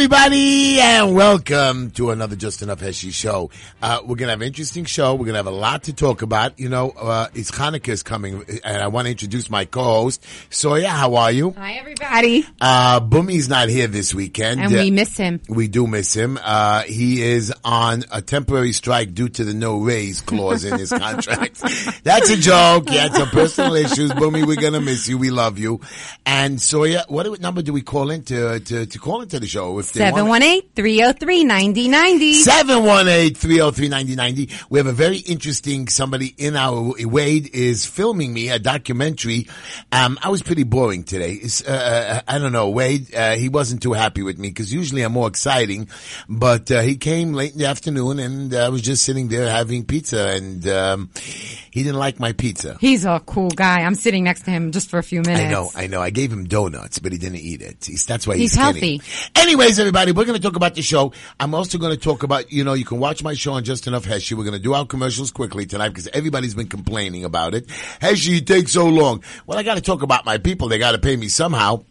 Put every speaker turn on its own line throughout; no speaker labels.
everybody, and welcome to another Just Enough Heshi show. Uh, we're gonna have an interesting show. We're gonna have a lot to talk about. You know, uh, it's Hanukkah is coming, and I want to introduce my co-host, Soya. How are you?
Hi, everybody.
Uh, Boomy's not here this weekend.
And we miss him.
we do miss him. Uh, he is on a temporary strike due to the no raise clause in his contract. That's a joke. He had some personal issues. Boomy, we're gonna miss you. We love you. And Soya, what number do we call in to, to, to call into the show? If they want-
718-303-9090.
718-303-9090. We have a very interesting somebody in our Wade is filming me a documentary. Um, I was pretty boring today. It's, uh, I don't know, Wade, uh, he wasn't too happy with me because usually I'm more exciting, but, uh, he came late in the afternoon and I was just sitting there having pizza and, um, he didn't like my pizza.
He's a cool guy. I'm sitting next to him just for a few minutes.
I know, I know. I gave him donuts, but he didn't eat it. He's, that's why he's,
He's healthy.
Anyways, everybody, we're going to talk about the show. I'm also going to talk about, you know, you can watch my show on Just Enough Heshi. We're going to do our commercials quickly tonight because everybody's been complaining about it. Heshi, it takes so long. Well, I got to talk about my people. They got to pay me somehow.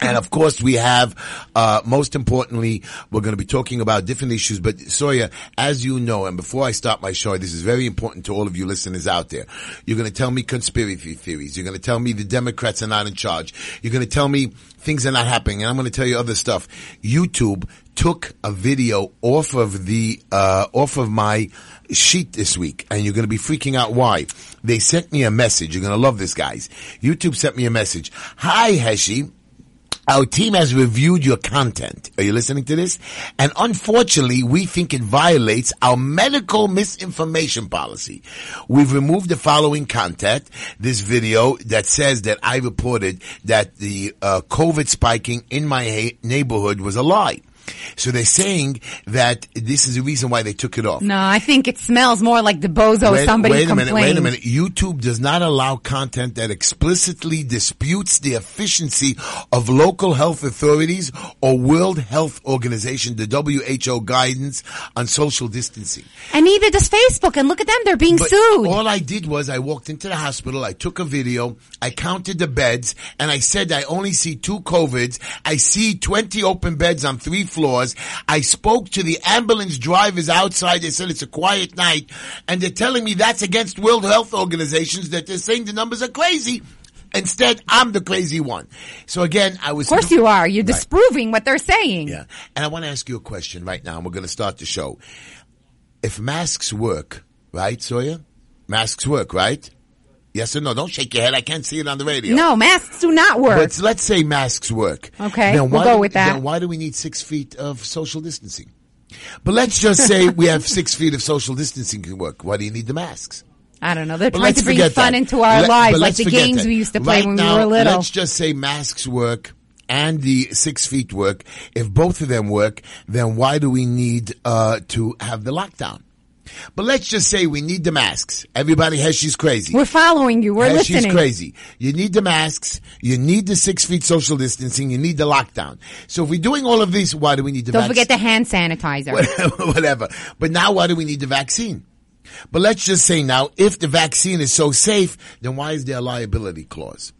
And of course, we have, uh, most importantly, we're going to be talking about different issues. But Sawyer, as you know, and before I start my show, this is very important to all of you listeners out there. You're going to tell me conspiracy theories. You're going to tell me the Democrats are not in charge. You're going to tell me things are not happening. And I'm going to tell you other stuff. YouTube took a video off of the, uh, off of my sheet this week and you're going to be freaking out why. They sent me a message. You're going to love this, guys. YouTube sent me a message. Hi, Heshi. Our team has reviewed your content. Are you listening to this? And unfortunately, we think it violates our medical misinformation policy. We've removed the following content. This video that says that I reported that the uh, COVID spiking in my ha- neighborhood was a lie. So they're saying that this is the reason why they took it off.
No, I think it smells more like the bozo
Wait,
somebody
wait a
complained.
minute, wait a minute. YouTube does not allow content that explicitly disputes the efficiency of local health authorities or World Health Organization, the WHO guidance on social distancing.
And neither does Facebook. And look at them, they're being
But
sued.
all I did was I walked into the hospital, I took a video, I counted the beds, and I said I only see two COVIDs. I see 20 open beds on three floors. I spoke to the ambulance drivers outside. They said it's a quiet night. And they're telling me that's against World Health Organizations, that they're saying the numbers are crazy. Instead, I'm the crazy one. So again, I was...
of course you are. You're disproving what they're saying.
Yeah. And I want to ask you a question right now, and we're going to start the show. If masks work, right, Sawyer? Masks work, right? Yes or no? Don't shake your head. I can't see it on the radio.
No, masks do not work.
But let's say masks work.
Okay,
Then
we'll
why
go
do-
with that.
Then why do we need six feet of social distancing? But let's just say we have six feet of social distancing can work. Why do you need the masks?
I don't know. They're
But
trying to bring fun
that.
into our
Let-
lives, like the games
that.
we used to play
Right
when
now,
we were little.
Let's just say masks work and the six feet work. If both of them work, then why do we need uh, to have the lockdown? But let's just say we need the masks. Everybody has she's crazy.
We're following you. We're listening.
She's crazy. You need the masks. You need the six feet social distancing. You need the lockdown. So if we're doing all of this, why do we need the
Don't
vac-
forget the hand sanitizer.
whatever. But now why do we need the vaccine? But let's just say now, if the vaccine is so safe, then why is there a liability clause?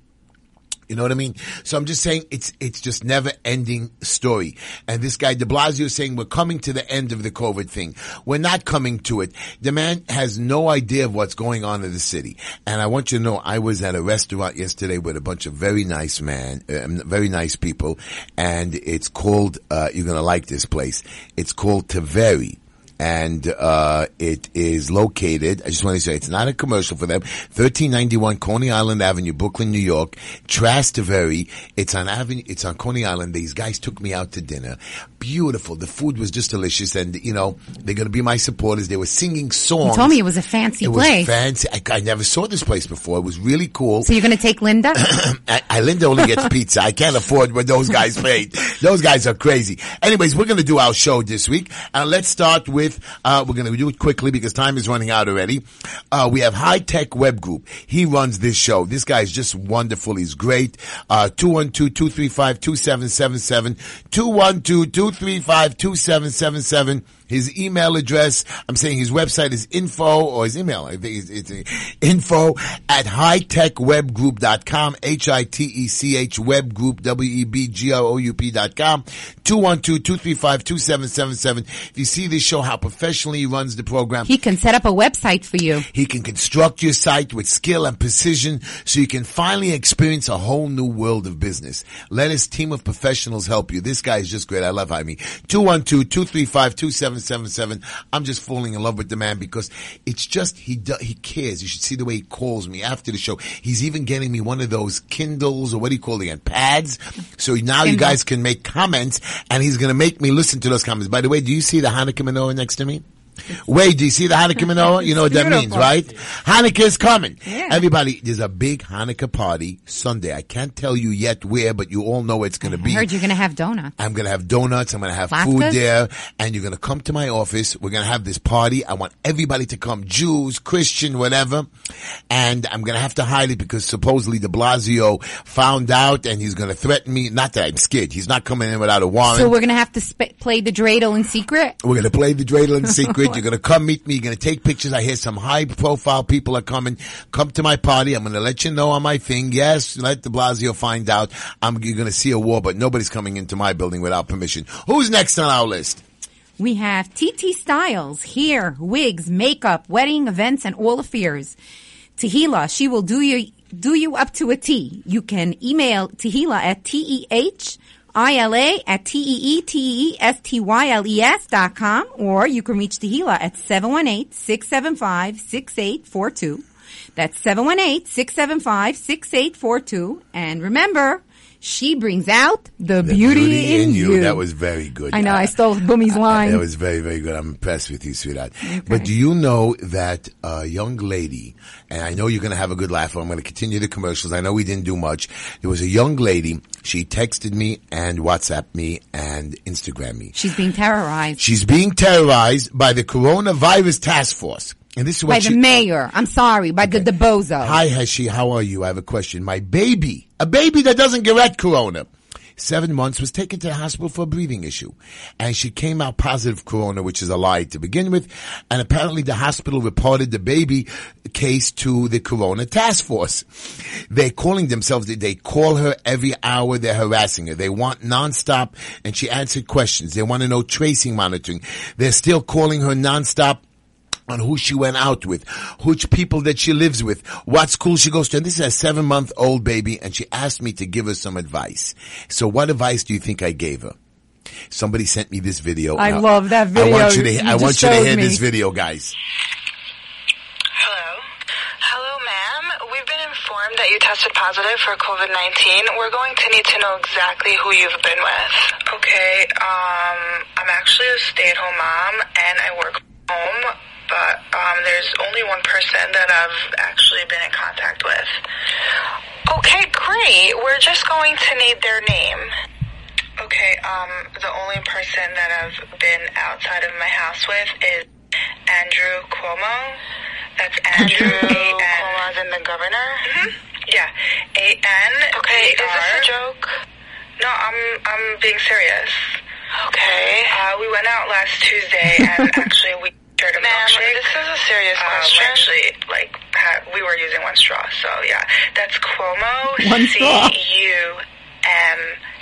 You know what I mean? So I'm just saying it's it's just never ending story. And this guy De Blasio is saying we're coming to the end of the COVID thing. We're not coming to it. The man has no idea of what's going on in the city. And I want you to know I was at a restaurant yesterday with a bunch of very nice man, uh, very nice people, and it's called. Uh, you're gonna like this place. It's called Taveri and uh, it is located. I just want to say it's not a commercial for them. Thirteen ninety one Coney Island Avenue, Brooklyn, New York. Trastevere. It's on Avenue. It's on Coney Island. These guys took me out to dinner. Beautiful. The food was just delicious, and you know they're going to be my supporters. They were singing songs.
You told me it was a fancy
It
place.
was fancy. I, I never saw this place before. It was really cool.
So you're going to take Linda?
I, I Linda only gets pizza. I can't afford what those guys paid. Those guys are crazy. Anyways, we're going to do our show this week. And let's start with with, uh, we're going to do it quickly because time is running out already. Uh, we have High Tech Web Group. He runs this show. This guy is just wonderful. He's great. Uh, 212-235-2777. 212-235-2777. His email address, I'm saying his website is info, or his email, I think it's, it's info at hightechwebgroup.com, H-I-T-E-C-H webgroup, W-E-B-G-R-O-U-P dot com, 212-235-2777. If you see this show, how professionally he runs the program,
He can set up a website for you.
he can construct your site with skill and precision so you can finally experience a whole new world of business. Let his team of professionals help you. This guy is just great. I love Jaime. 212-235-2777. I'm just falling in love with the man because it's just, he do, he cares. You should see the way he calls me after the show. He's even getting me one of those Kindles or what do you call it again? Pads. So now you guys can make comments and he's going to make me listen to those comments. By the way, do you see the Hanukkah menorah next to me? Wait, do you see the Hanukkah menorah? You know what that means, right? Hanukkah is coming.
Yeah.
Everybody, there's a big Hanukkah party Sunday. I can't tell you yet where, but you all know it's going to
I
be.
heard you're going to have donuts.
I'm going to have donuts. I'm going to have
Latkes?
food there and you're going to come to my office. We're going to have this party. I want everybody to come, Jews, Christian, whatever. And I'm going to have to hide it because supposedly de Blasio found out and he's going to threaten me. Not that I'm scared. He's not coming in without a warrant.
So we're going to have to sp- play the dreidel in secret?
We're going to play the dreidel in secret. You're going to come meet me. You're going to take pictures. I hear some high profile people are coming. Come to my party. I'm going to let you know on my thing. Yes, let de Blasio find out. I'm, you're going to see a war, but nobody's coming into my building without permission. Who's next on our list?
We have TT Styles, hair, wigs, makeup, wedding events, and all affairs. Tehila, she will do you do you up to a T. You can email Tehila at T E H I L A at T E E T E S T Y L E S dot com, or you can reach Tehila at 718-675-6842. That's 718-675-6842. And remember, she brings out the,
The
beauty, in, you.
That was very good.
I know, I
Uh,
stole Boomy's line.
That was very, very good. I'm impressed with you, sweetheart. But do you know that a young lady, and I know you're going to have a good laugh, I'm going to continue the commercials. I know we didn't do much. There was a young lady, she texted me and WhatsApped me and Instagram me.
She's being terrorized.
She's being terrorized by the coronavirus task force. And this is what
by
she,
the mayor. I'm sorry, by the, the bozo.
Hi, Heshi. How are you? I have a question. My baby, a baby that doesn't get corona, seven months, was taken to the hospital for a breathing issue. And she came out positive corona, which is a lie to begin with. And apparently the hospital reported the baby case to the corona task force. They're calling themselves, they call her every hour, they're harassing her. They want nonstop, and she answered questions. They want to know tracing monitoring. They're still calling her nonstop on who she went out with, which people that she lives with, what school she goes to. And this is a seven month old baby and she asked me to give her some advice. So what advice do you think I gave her? Somebody sent me this video.
I
Now,
love that
I
video.
want you to,
You
I want you to hear
me.
this video, guys.
Hello. Hello, ma'am. We've been informed that you tested positive for COVID-19. We're going to need to know exactly who you've been with. Okay, um, I'm actually a stay-at-home mom and I work from home, but um, there's only one person that I've actually been in contact with. Okay, great. We're just going to need their name. Okay, um, the only person that I've been outside of my house with is Andrew Cuomo. That's Andrew Cuomo as in the governor? hmm Yeah. A-N. Okay, is this a joke? No, I'm, I'm being serious. Okay. Uh, we went out last Tuesday and actually we shared a
Ma'am,
milkshake.
this is a serious
Um,
question.
actually, like, ha- we were using one straw, so yeah. That's Cuomo.
One straw.
C-U-M.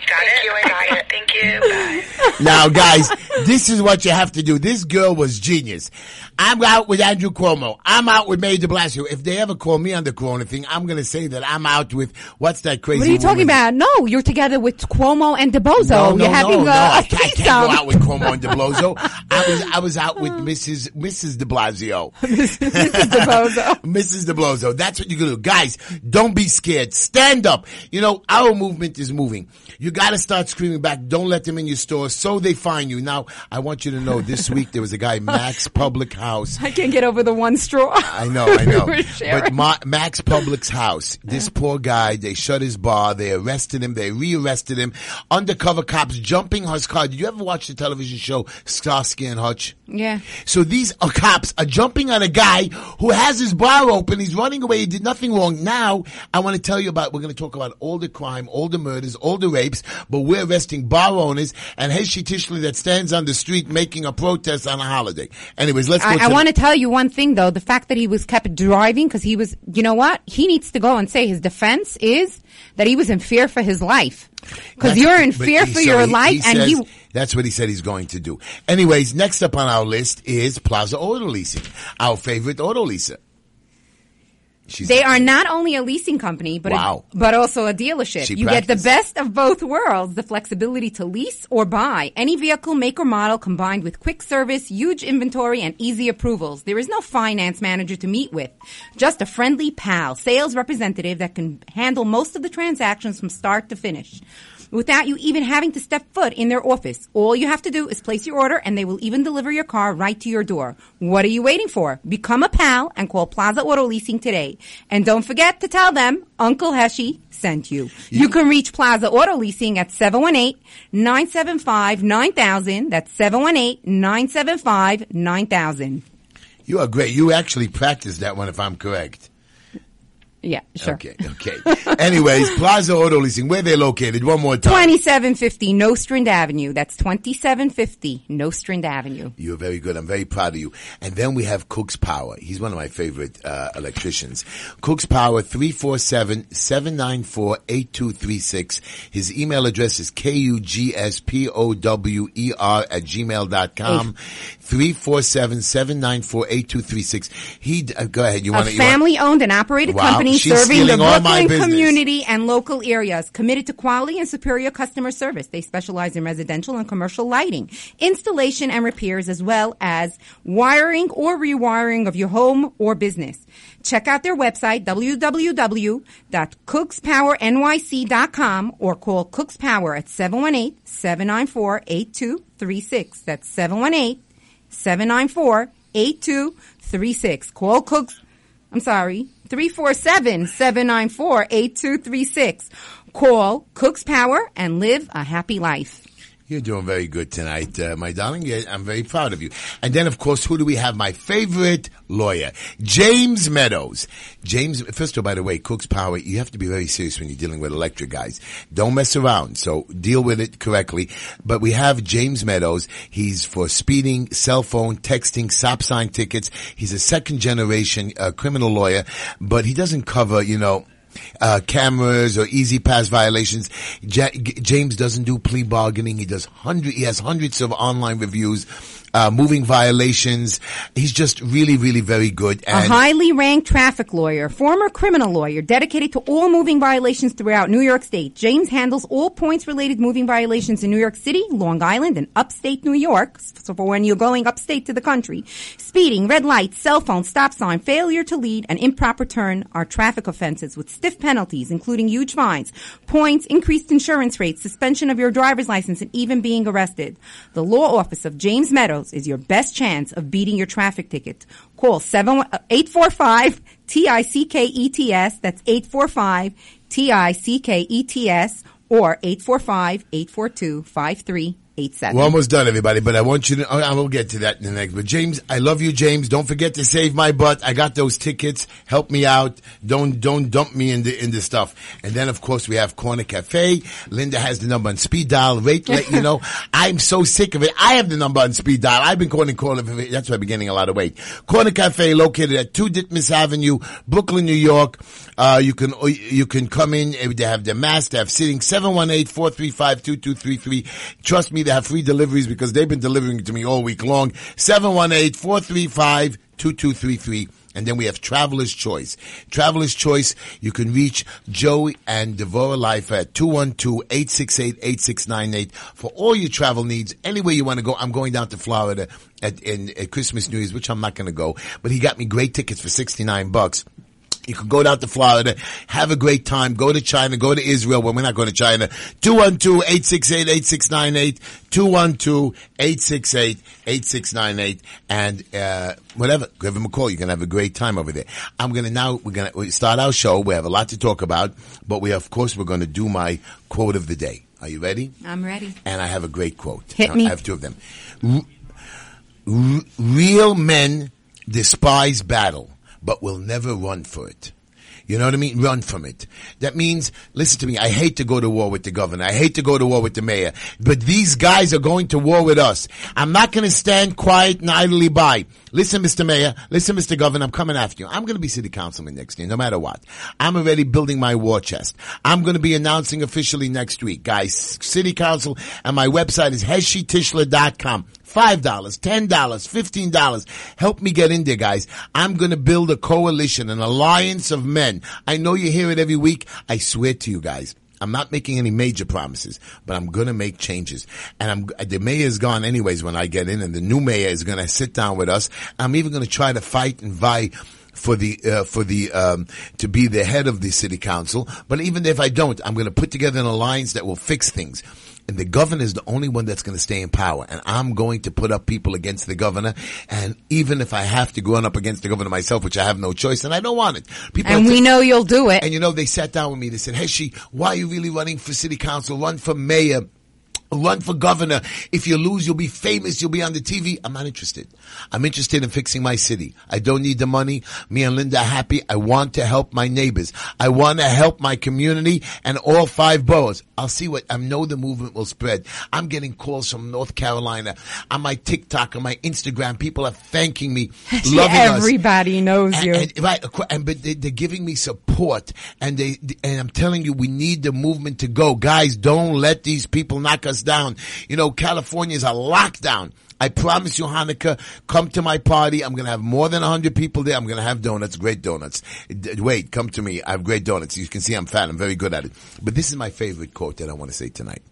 Got
Thank
it?
you, I got it.
Thank you. Bye.
Now, guys, this is what you have to do. This girl was genius. I'm out with Andrew Cuomo. I'm out with Mayor de Blasio. If they ever call me on the corona thing, I'm going to say that I'm out with, what's that crazy
What are you talking about? No, you're together with Cuomo and DeBozo.
No, no,
you're having
no,
a,
no.
a
I can't, I can't go out with Cuomo and De Blasio. I was, I was out with Mrs. Mrs. De Blasio.
DeBozo.
Mrs. De Blasio. That's what you're gonna do. Guys, don't be scared. Stand up. You know, our movement is moving. You gotta start screaming back, don't let them in your store, so they find you. Now, I want you to know this week there was a guy, Mac's Public House.
I can't get over the one straw.
I know, I know. But. Ma- Max Public's house, this poor guy, they shut his bar, they arrested him, they rearrested him. Undercover cops jumping his car. Did you ever watch the television show Starsky and Hutch?
Yeah.
So these are cops are jumping on a guy who has his bar open. He's running away. He did nothing wrong. Now I want to tell you about. We're going to talk about all the crime, all the murders, all the rapes. But we're arresting bar owners and Heshi Tishler that stands on the street making a protest on a holiday. Anyways, let's go.
I, I want to tell you one thing though. The fact that he was kept driving because he was, you know what? He needs to go and say his defense is that he was in fear for his life. Because you're in fear
he-
for
so
your
he-
life
he
and
says-
he,
That's what he said he's going to do. Anyways, next up on our list is Plaza Auto Leasing, our favorite auto leaser. She's
They are not only a leasing company, but
Wow.
a, but also a dealership.
She
you get the best of both worlds: the flexibility to lease or buy any vehicle, make or model, combined with quick service, huge inventory, and easy approvals. There is no finance manager to meet with, just a friendly pal, sales representative that can handle most of the transactions from start to finish. Without you even having to step foot in their office. All you have to do is place your order and they will even deliver your car right to your door. What are you waiting for? Become a pal and call Plaza Auto Leasing today. And don't forget to tell them Uncle Heshi sent you. You can reach Plaza Auto Leasing at 718-975-9000. That's 718-975-9000.
You are great. You actually practiced that one, if I'm correct.
Yeah, sure.
Okay, okay. Anyways, Plaza Auto Leasing, where they're located, one more time.
2750 Nostrand Avenue. That's 2750 Nostrand Avenue.
You're very good. I'm very proud of you. And then we have Cook's Power. He's one of my favorite uh, electricians. Cook's Power, 347-794-8236. His email address is K-U-G-S-P-O-W-E-R at gmail.com. Eight. 347 794 8236. He, uh, go ahead. You want to?
family wanna, owned and operated
wow,
company serving the Brooklyn community and local areas, committed to quality and superior customer service. They specialize in residential and commercial lighting, installation and repairs, as well as wiring or rewiring of your home or business. Check out their website, www.cookspowernyc.com or call Cooks Power at 718 794 8236. That's 718 794 8236. Call Cooks. I'm sorry. 347-794-8236. Call Cooks Power and live a happy life.
You're doing very good tonight, uh, my darling. I'm very proud of you. And then, of course, who do we have? My favorite lawyer, James Meadows. James, first of all, by the way, Cook's Power, you have to be very serious when you're dealing with electric guys. Don't mess around. So deal with it correctly. But we have James Meadows. He's for speeding, cell phone, texting, stop sign tickets. He's a second generation uh, criminal lawyer, but he doesn't cover, you know, uh, cameras or E-ZPass violations. Ja- James doesn't do plea bargaining. He does hundred. He has hundreds of online reviews, uh, moving violations. He's just really, really very good.
A highly ranked traffic lawyer, former criminal lawyer, dedicated to all moving violations throughout New York State. James handles all points related moving violations in New York City, Long Island, and upstate New York. So for when you're going upstate to the country. Speeding, red lights, cell phone, stop sign, failure to lead, and improper turn are traffic offenses with stiff penalties, including huge fines, points, increased insurance rates, suspension of your driver's license, and even being arrested. The law office of James Meadows is your best chance of beating your traffic ticket. Call 7 845 TICKETS. That's 845 TICKETS or 845 842 5387.
we're almost done, everybody. But I want you to. I will get to that in the next. But James, I love you, James. Don't forget to save my butt. I got those tickets. Help me out. Don't don't dump me in the in the stuff. And then of course we have Corner Cafe. Linda has the number on speed dial. Rate let you know. I'm so sick of it. I have the number on speed dial. I've been calling Corner Cafe. That's why I've been getting a lot of weight. Corner Cafe located at Two Ditmas Avenue, Brooklyn, New York. Uh, you can you can come in. They have their mask. They have sitting 718-435-2233. Trust me, they have free deliveries because they've been delivering to me all week long. 718-435-2233. And then we have Traveler's Choice. Traveler's Choice, you can reach Joey and Devora Life at 212-868-8698 for all your travel needs. Anywhere you want to go. I'm going down to Florida at, in, at Christmas, New Year's, which I'm not going to go. But he got me great tickets for 69 bucks. You can go down to Florida, have a great time, go to China, go to Israel. Well, we're not going to China. 212-868-8698, 212-868-8698, and, uh, whatever. Give them a call. You're going to have a great time over there. I'm going to now, we're going to start our show. We have a lot to talk about, but we, of course, we're going to do my quote of the day. Are you ready?
I'm ready.
And I have a great quote.
Hit
I-
me.
I have two of them. R- r- real men despise battle, but will never run for it. You know what I mean? Run from it. That means, listen to me, I hate to go to war with the governor. I hate to go to war with the mayor. But these guys are going to war with us. I'm not going to stand quiet and idly by. Listen, Mr. Mayor. Listen, Mr. Governor. I'm coming after you. I'm going to be city councilman next year, no matter what. I'm already building my war chest. I'm going to be announcing officially next week. Guys, city council and my website is heshitishler.com. Five dollars, ten dollars, fifteen dollars. Help me get in there, guys. I'm gonna build a coalition, an alliance of men. I know you hear it every week. I swear to you guys. I'm not making any major promises, but I'm gonna make changes. And I'm, the mayor's gone anyways when I get in and the new mayor is gonna sit down with us. I'm even gonna try to fight and vie for the uh, for the um, to be the head of the city council. But even if I don't, I'm going to put together an alliance that will fix things. And the governor is the only one that's going to stay in power. And I'm going to put up people against the governor. And even if I have to run up against the governor myself, which I have no choice, and I don't want it. People
And we know you'll do it.
and you know, they sat down with me. They said, "Hey, she, why are you really running for city council? Run for mayor." Run for governor. If you lose, you'll be famous. You'll be on the TV. I'm not interested. I'm interested in fixing my city. I don't need the money. Me and Linda are happy. I want to help my neighbors. I want to help my community and all five boroughs. I'll see what, I know the movement will spread. I'm getting calls from North Carolina on my TikTok, on my Instagram. People are thanking me, loving us.
Everybody knows
And-
you.
and- right, and but they, they're giving me support, and they and I'm telling you, we need the movement to go, guys. Don't let these people knock us down. You know, California is a lockdown. I promise you, Hanukkah, come to my party. I'm going to have more than 100 people there. I'm going to have donuts, great donuts. D- Wait, come to me. I have great donuts. You can see I'm fat. I'm very good at it. But this is my favorite quote that I want to say tonight.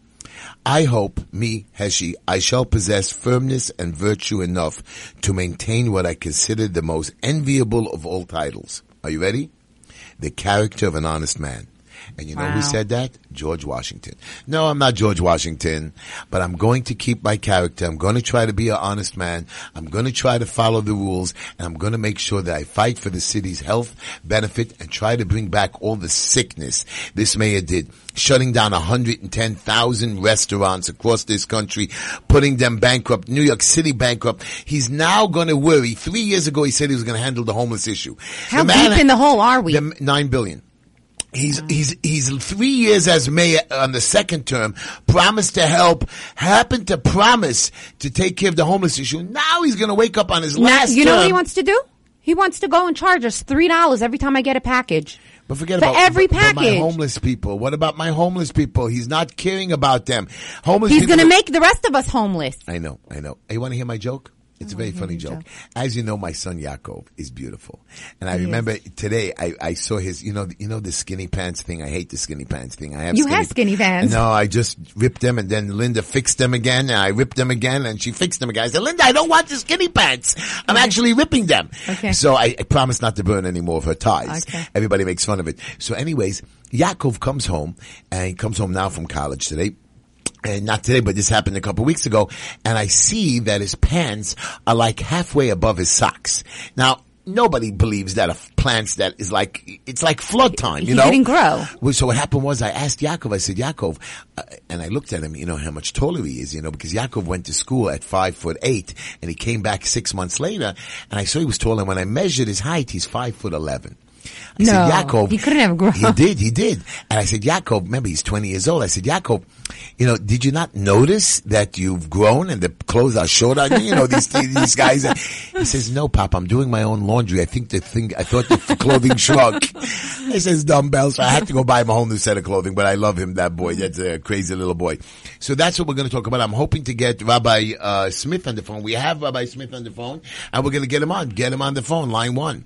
I hope, me, Heshi, I shall possess firmness and virtue enough to maintain what I consider the most enviable of all titles. Are you ready? The character of an honest man. And you know who said that? George Washington. No, I'm not George Washington, but I'm going to keep my character. I'm going to try to be an honest man. I'm going to try to follow the rules and I'm going to make sure that I fight for the city's health benefit and try to bring back all the sickness this mayor did. Shutting down 110,000 restaurants across this country, putting them bankrupt, New York City bankrupt. He's now going to worry. Three years ago, he said he was going to handle the homeless issue.
How
The man-
deep in the hole are we?
the nine billion. He's he's he's three years as mayor on the second term. Promised to help, happened to promise to take care of the homeless issue. Now he's going to wake up on his
Now,
last.
you know what he wants to do? He wants to go and charge us three dollars every time I get a package.
But forget
For
about
every
but my
package.
homeless people. What about my homeless people? He's not caring about them. Homeless.
He's going to make the rest of us homeless.
I know, I know. Hey, you want to hear my joke? It's a oh, very funny joke. As you know, my son Yaakov is beautiful, and I remember today I, I saw his. You know, you know the skinny pants thing. I hate the skinny pants thing. I have
You
skinny,
have skinny pants.
No, I just ripped them, and then Linda fixed them again, and I ripped them again, and she fixed them again. I said, Linda, I don't want the skinny pants. I'm actually ripping them.
Okay.
So I, I promised not to burn any more of her ties.
Okay.
Everybody makes fun of it. So, anyways, Yaakov comes home, and he comes home now from college today and not today, but this happened a couple weeks ago, and I see that his pants are like halfway above his socks. Now, nobody believes that a plants that is like, it's like flood time, you
He
know?
didn't grow.
So what happened was I asked Yaakov, I said, Yaakov, uh, and I looked at him, you know, how much taller he is, you know, because Yaakov went to school at five foot eight, and he came back six months later, and I saw he was taller, and when I measured his height, he's five foot eleven. I
No,
said, Yaakov.
he couldn't have grown.
He did, he did. And I said, Yaakov, remember he's 20 years old. I said, Yaakov, you know, did you not notice that you've grown and the clothes are short on you? You know, these, these guys. He says, no, Pop, I'm doing my own laundry. I think the thing, I thought the clothing shrunk. He says dumbbells. So I had to go buy him a whole new set of clothing, but I love him, that boy. That's a crazy little boy. So that's what we're going to talk about. I'm hoping to get Rabbi, uh, Smith on the phone. We have Rabbi Smith on the phone and we're going to get him on, get him on the phone, line one.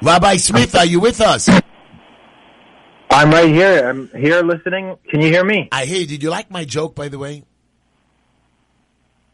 Rabbi Smith, are you with us?
I'm right here. I'm here listening. Can you hear me?
I hear. you. Did you like my joke, by the way?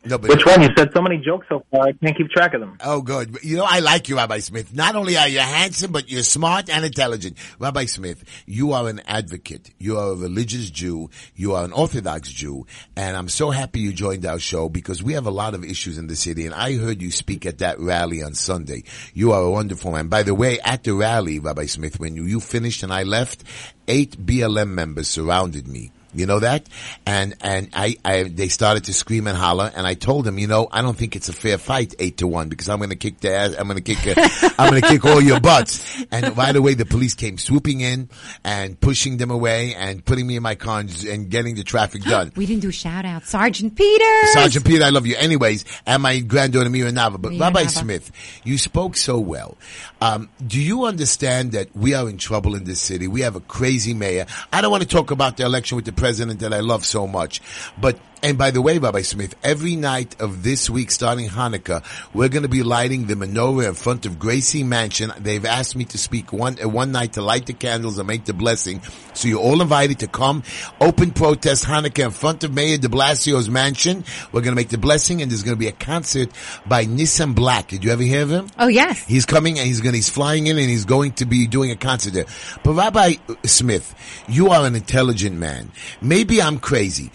No, but
Which one? You said so many jokes so far, I can't keep track of them.
Oh, good. You know, I like you, Rabbi Smith. Not only are you handsome, but you're smart and intelligent. Rabbi Smith, you are an advocate. You are a religious Jew. You are an Orthodox Jew. And I'm so happy you joined our show because we have a lot of issues in the city. And I heard you speak at that rally on Sunday. You are a wonderful man. By the way, at the rally, Rabbi Smith, when you, you finished and I left, eight BLM members surrounded me. You know that? And, and I, I, they started to scream and holler and I told them, you know, I don't think it's a fair fight, eight to one, because I'm going to kick the ass, I'm going to kick, uh, I'm going to kick all your butts. And right away the police came swooping in and pushing them away and putting me in my car and, and getting the traffic done.
We didn't do shout out. Sergeant Peter.
Sergeant Peter, I love you. Anyways, and my granddaughter Mira Nava. But
Mira
Rabbi
Nava.
Smith, you spoke so well. Um, do you understand that we are in trouble in this city? We have a crazy mayor. I don't want to talk about the election with the president that I love so much, but and by the way, Rabbi Smith, every night of this week, starting Hanukkah, we're going to be lighting the menorah in front of Gracie Mansion. They've asked me to speak one uh, one night to light the candles and make the blessing. So you're all invited to come. Open protest Hanukkah in front of Mayor De Blasio's mansion. We're going to make the blessing, and there's going to be a concert by Nissim Black. Did you ever hear of him?
Oh yes.
He's coming and he's going, he's flying in and he's going to be doing a concert there. But Rabbi Smith, you are an intelligent man. Maybe I'm crazy.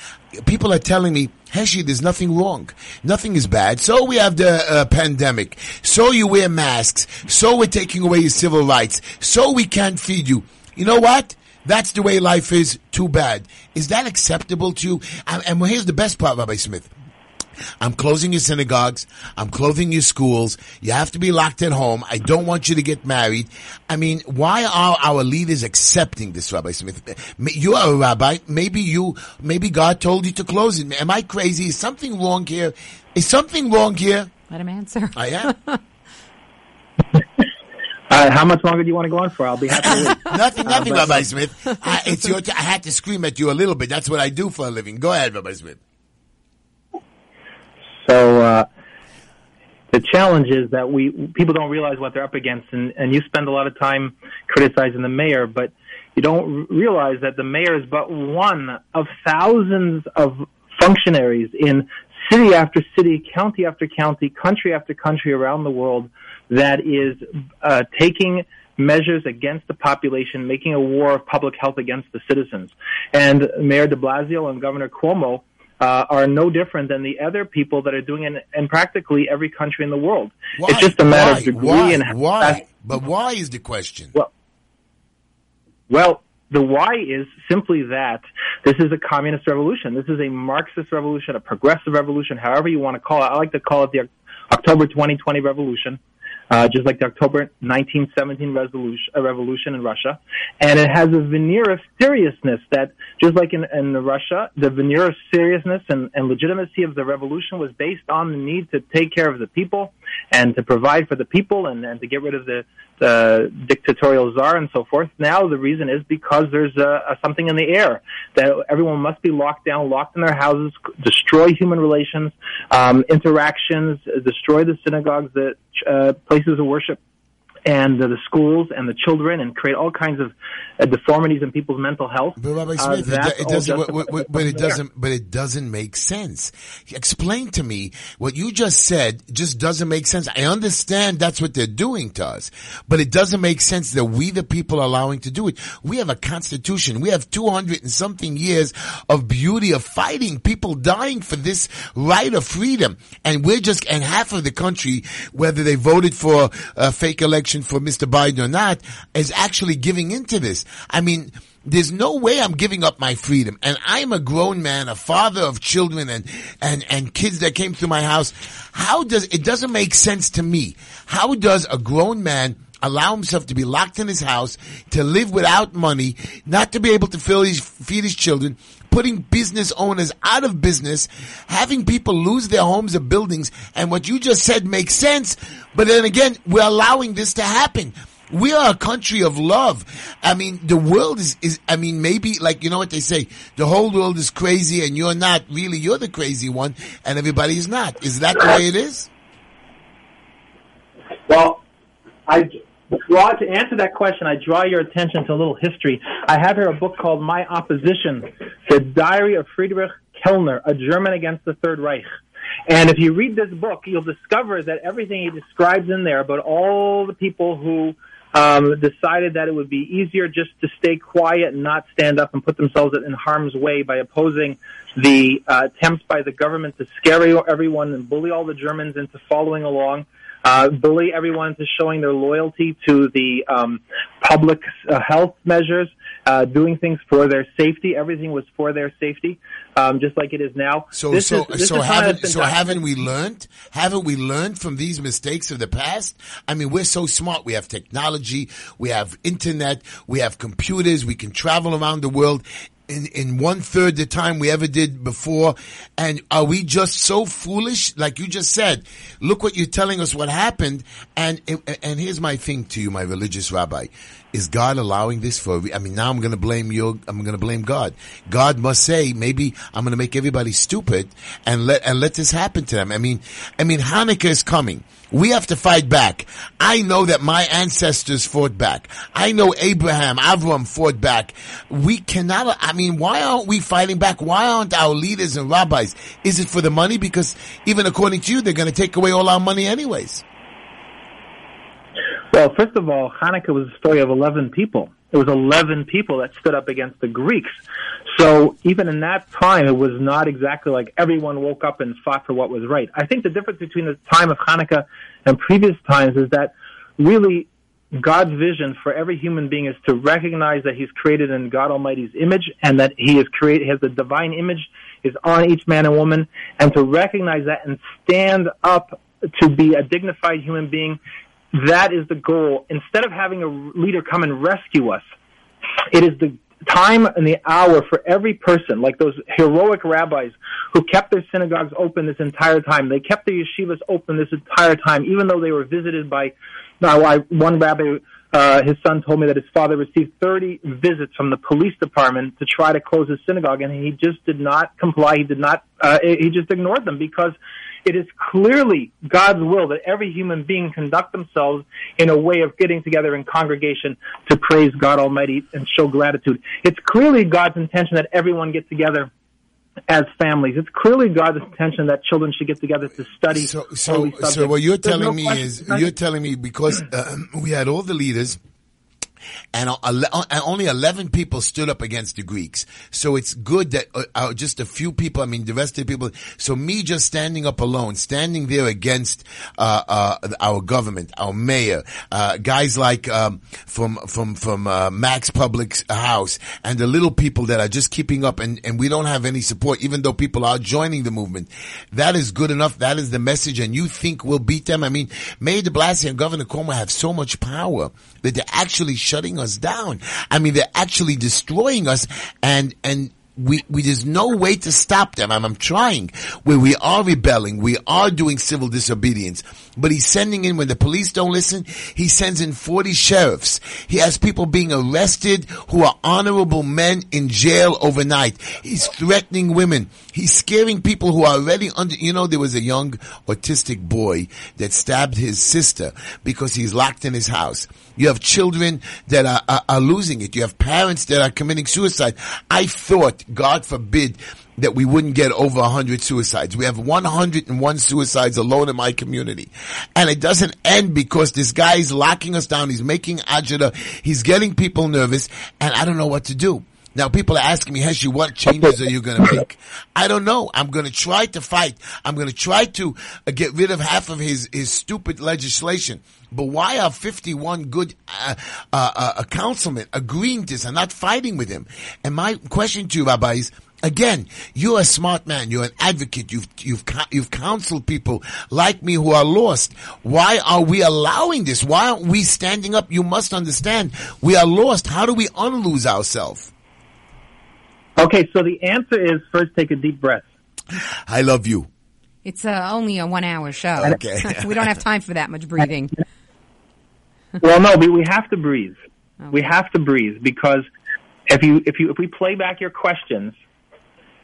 People are telling me, Heshi, there's nothing wrong. Nothing is bad. So we have the uh, pandemic. So you wear masks. So we're taking away your civil rights. So we can't feed you. You know what? That's the way life is. Too bad. Is that acceptable to you? And, and here's the best part, Rabbi Smith. I'm closing your synagogues. I'm closing your schools. You have to be locked at home. I don't want you to get married. I mean, why are our leaders accepting this, Rabbi Smith? You are a rabbi. Maybe you, maybe God told you to close it. Am I crazy? Is something wrong here? Is something wrong here?
Let him answer.
I am.
Uh, how much longer do you want to go on for? I'll be happy to leave.
nothing, nothing,
but-
Rabbi Smith. I, it's your. T- I had to scream at you a little bit. That's what I do for a living. Go ahead, Rabbi Smith.
So uh, the challenge is that we people don't realize what they're up against, and, and you spend a lot of time criticizing the mayor, but you don't realize that the mayor is but one of thousands of functionaries in city after city, county after county, country after country around the world that is uh, taking measures against the population, making a war of public health against the citizens. And Mayor de Blasio and Governor Cuomo uh, are no different than the other people that are doing it in practically every country in the world.
Why?
It's just a matter
why?
of degree
why?
and how
why?
fast-
But why is the question?
Well, well, the why is simply that this is a communist revolution. This is a Marxist revolution, a progressive revolution, however you want to call it. I like to call it the October 2020 revolution. Uh, just like the October 1917 resolution, uh, revolution in Russia. And it has a veneer of seriousness that, just like in, in Russia, the veneer of seriousness and, and legitimacy of the revolution was based on the need to take care of the people and to provide for the people and, and to get rid of the, the dictatorial czar and so forth. Now the reason is because there's a something in the air that everyone must be locked down, locked in their houses, destroy human relations, um, interactions, destroy the synagogues, the uh, places of worship and uh, the schools and the children and create all kinds of uh, deformities in people's mental health.
But Rabbi
Uh,
it, it doesn't.
justified
But, but, but it
there.
doesn't. But it doesn't make sense. Explain to me what you just said. Just doesn't make sense. I understand that's what they're doing to us, but it doesn't make sense that we, the people, are allowing to do it. We have a constitution. We have two hundred and something years of beauty of fighting, people dying for this right of freedom, and we're just and half of the country, whether they voted for a fake election for Mr. Biden or not, is actually giving into this. I mean. There's no way I'm giving up my freedom. And I'm a grown man, a father of children and, and, and kids that came through my house. How does, it doesn't make sense to me. How does a grown man allow himself to be locked in his house, to live without money, not to be able to his, feed his children, putting business owners out of business, having people lose their homes or buildings, and what you just said makes sense, but then again, we're allowing this to happen. We are a country of love. I mean, the world is, is, I mean, maybe like, you know what they say, the whole world is crazy and you're not really, you're the crazy one and everybody is not. Is that the way it is?
Well, I draw to answer that question. I draw your attention to a little history. I have here a book called My Opposition: The Diary of Friedrich Kellner, a German against the Third Reich. And if you read this book, you'll discover that everything he describes in there about all the people who um, decided that it would be easier just to stay quiet and not stand up and put themselves in harm's way by opposing the uh, attempts by the government to scare everyone and bully all the Germans into following along uh, bully everyone into showing their loyalty to the um, public uh, health measures, uh, doing things for their safety. Everything was for their safety, um, just like it is now.
So,
This
so,
is-
so haven't, so
done.
haven't we learned? Haven't we learned from these mistakes of the past? I mean, we're so smart. We have technology, we have internet, we have computers, we can travel around the world. In, in one third the time we ever did before. And are we just so foolish? Like you just said, look what you're telling us what happened. And, and here's my thing to you, my religious rabbi. Is God allowing this for, I mean, now I'm going to blame you. I'm going to blame God. God must say, maybe I'm going to make everybody stupid and let, and let this happen to them. I mean, I mean, Hanukkah is coming. We have to fight back. I know that my ancestors fought back. I know Abraham, Avram fought back. We cannot, I mean, why aren't we fighting back? Why aren't our leaders and rabbis? Is it for the money? Because even according to you, they're going to take away all our money anyways.
Well, first of all, Hanukkah was a story of 11 people. It was 11 people that stood up against the Greeks. So even in that time, it was not exactly like everyone woke up and fought for what was right. I think the difference between the time of Hanukkah and previous times is that really God's vision for every human being is to recognize that he's created in God Almighty's image and that he is created, has the divine image is on each man and woman and to recognize that and stand up to be a dignified human being. That is the goal. Instead of having a leader come and rescue us, it is the time and the hour for every person, like those heroic rabbis who kept their synagogues open this entire time. They kept their yeshivas open this entire time, even though they were visited by. Now, I, one rabbi, uh, his son told me that his father received 30 visits from the police department to try to close his synagogue, and he just did not comply. He did not. Uh, he just ignored them because it is clearly God's will that every human being conduct themselves in a way of getting together in congregation to praise God Almighty and show gratitude. It's clearly God's intention that everyone get together as families. It's clearly God's intention that children should get together to study.
So, so, so what you're
There's
telling
no
me is, you're telling me because uh, we had all the leaders and uh, uh, and only 11 people stood up against the Greeks. So it's good that uh, uh, just a few people, I mean, the rest of the people, so me just standing up alone, standing there against, uh, uh, our government, our mayor, guys like, um, from, from, from, Mac's Public House and the little people that are just keeping up and, and we don't have any support, even though people are joining the movement. That is good enough. That is the message. And you think we'll beat them? I mean, Mayor de Blasio and Governor Cuomo have so much power that they're actually shutting us down. I mean, they're actually destroying us and, and, we, we, there's no way to stop them. I'm, I'm trying. Where we are rebelling, we are doing civil disobedience. But he's sending in, when the police don't listen, he sends in 40 sheriffs. He has people being arrested who are honorable men in jail overnight. He's threatening women. He's scaring people who are already under, you know, there was a young autistic boy that stabbed his sister because he's locked in his house. You have children that are, are, are losing it. You have parents that are committing suicide. I thought, God forbid, that we wouldn't get over 100 suicides. We have 101 suicides alone in my community. And it doesn't end because this guy is locking us down. He's making agita. He's getting people nervous and I don't know what to do. Now people are asking me, Heshi, what changes are you going to make? I don't know. I'm going to try to fight. I'm going to try to uh, get rid of half of his, his stupid legislation. But why are 51 good uh, uh, uh, councilmen agreeing to this and not fighting with him? And my question to you, Rabbi, is, Again, you're a smart man. You're an advocate. You've, you've, you've counseled people like me who are lost. Why are we allowing this? Why aren't we standing up? You must understand. We are lost. How do we unlose ourselves?
Okay, so the answer is first take a deep breath.
I love you.
It's uh, only a one hour show.
Okay.
we don't have time for that much breathing.
Well, no, we, we have to breathe. We have to breathe because if you if you if we play back your questions,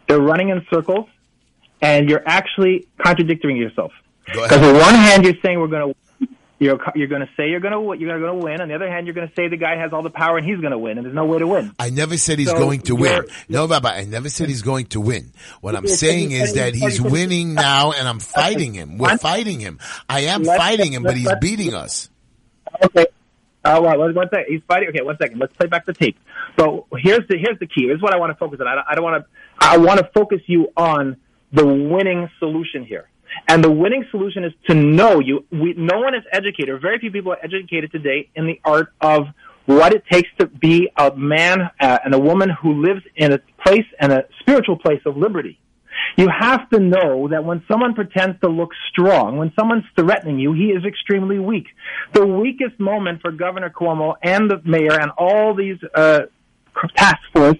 they're running in circles, and you're actually contradicting yourself. Because on one hand, you're saying we're going to You're you're going to say you're going to you're going to win. On the other hand, you're going to say the guy has all the power and he's going to win, and there's no way to win.
I never said he's
So
going to win. No, Baba, I never said he's going to win. What I'm saying is that he's winning now and I'm fighting him. We're fighting him. I am fighting him, but he's beating us.
Okay. Uh, well, one one second. He's fighting. Okay, one second. Let's play back the tape. So here's the here's the key. Here's what I want to focus on. I don't, I don't want to. I want to focus you on the winning solution here. And the winning solution is to know you. We, no one is educated. Very few people are educated today in the art of what it takes to be a man uh, and a woman who lives in a place and a spiritual place of liberty. You have to know that when someone pretends to look strong, when someone's threatening you, he is extremely weak. The weakest moment for Governor Cuomo and the mayor and all these uh, task force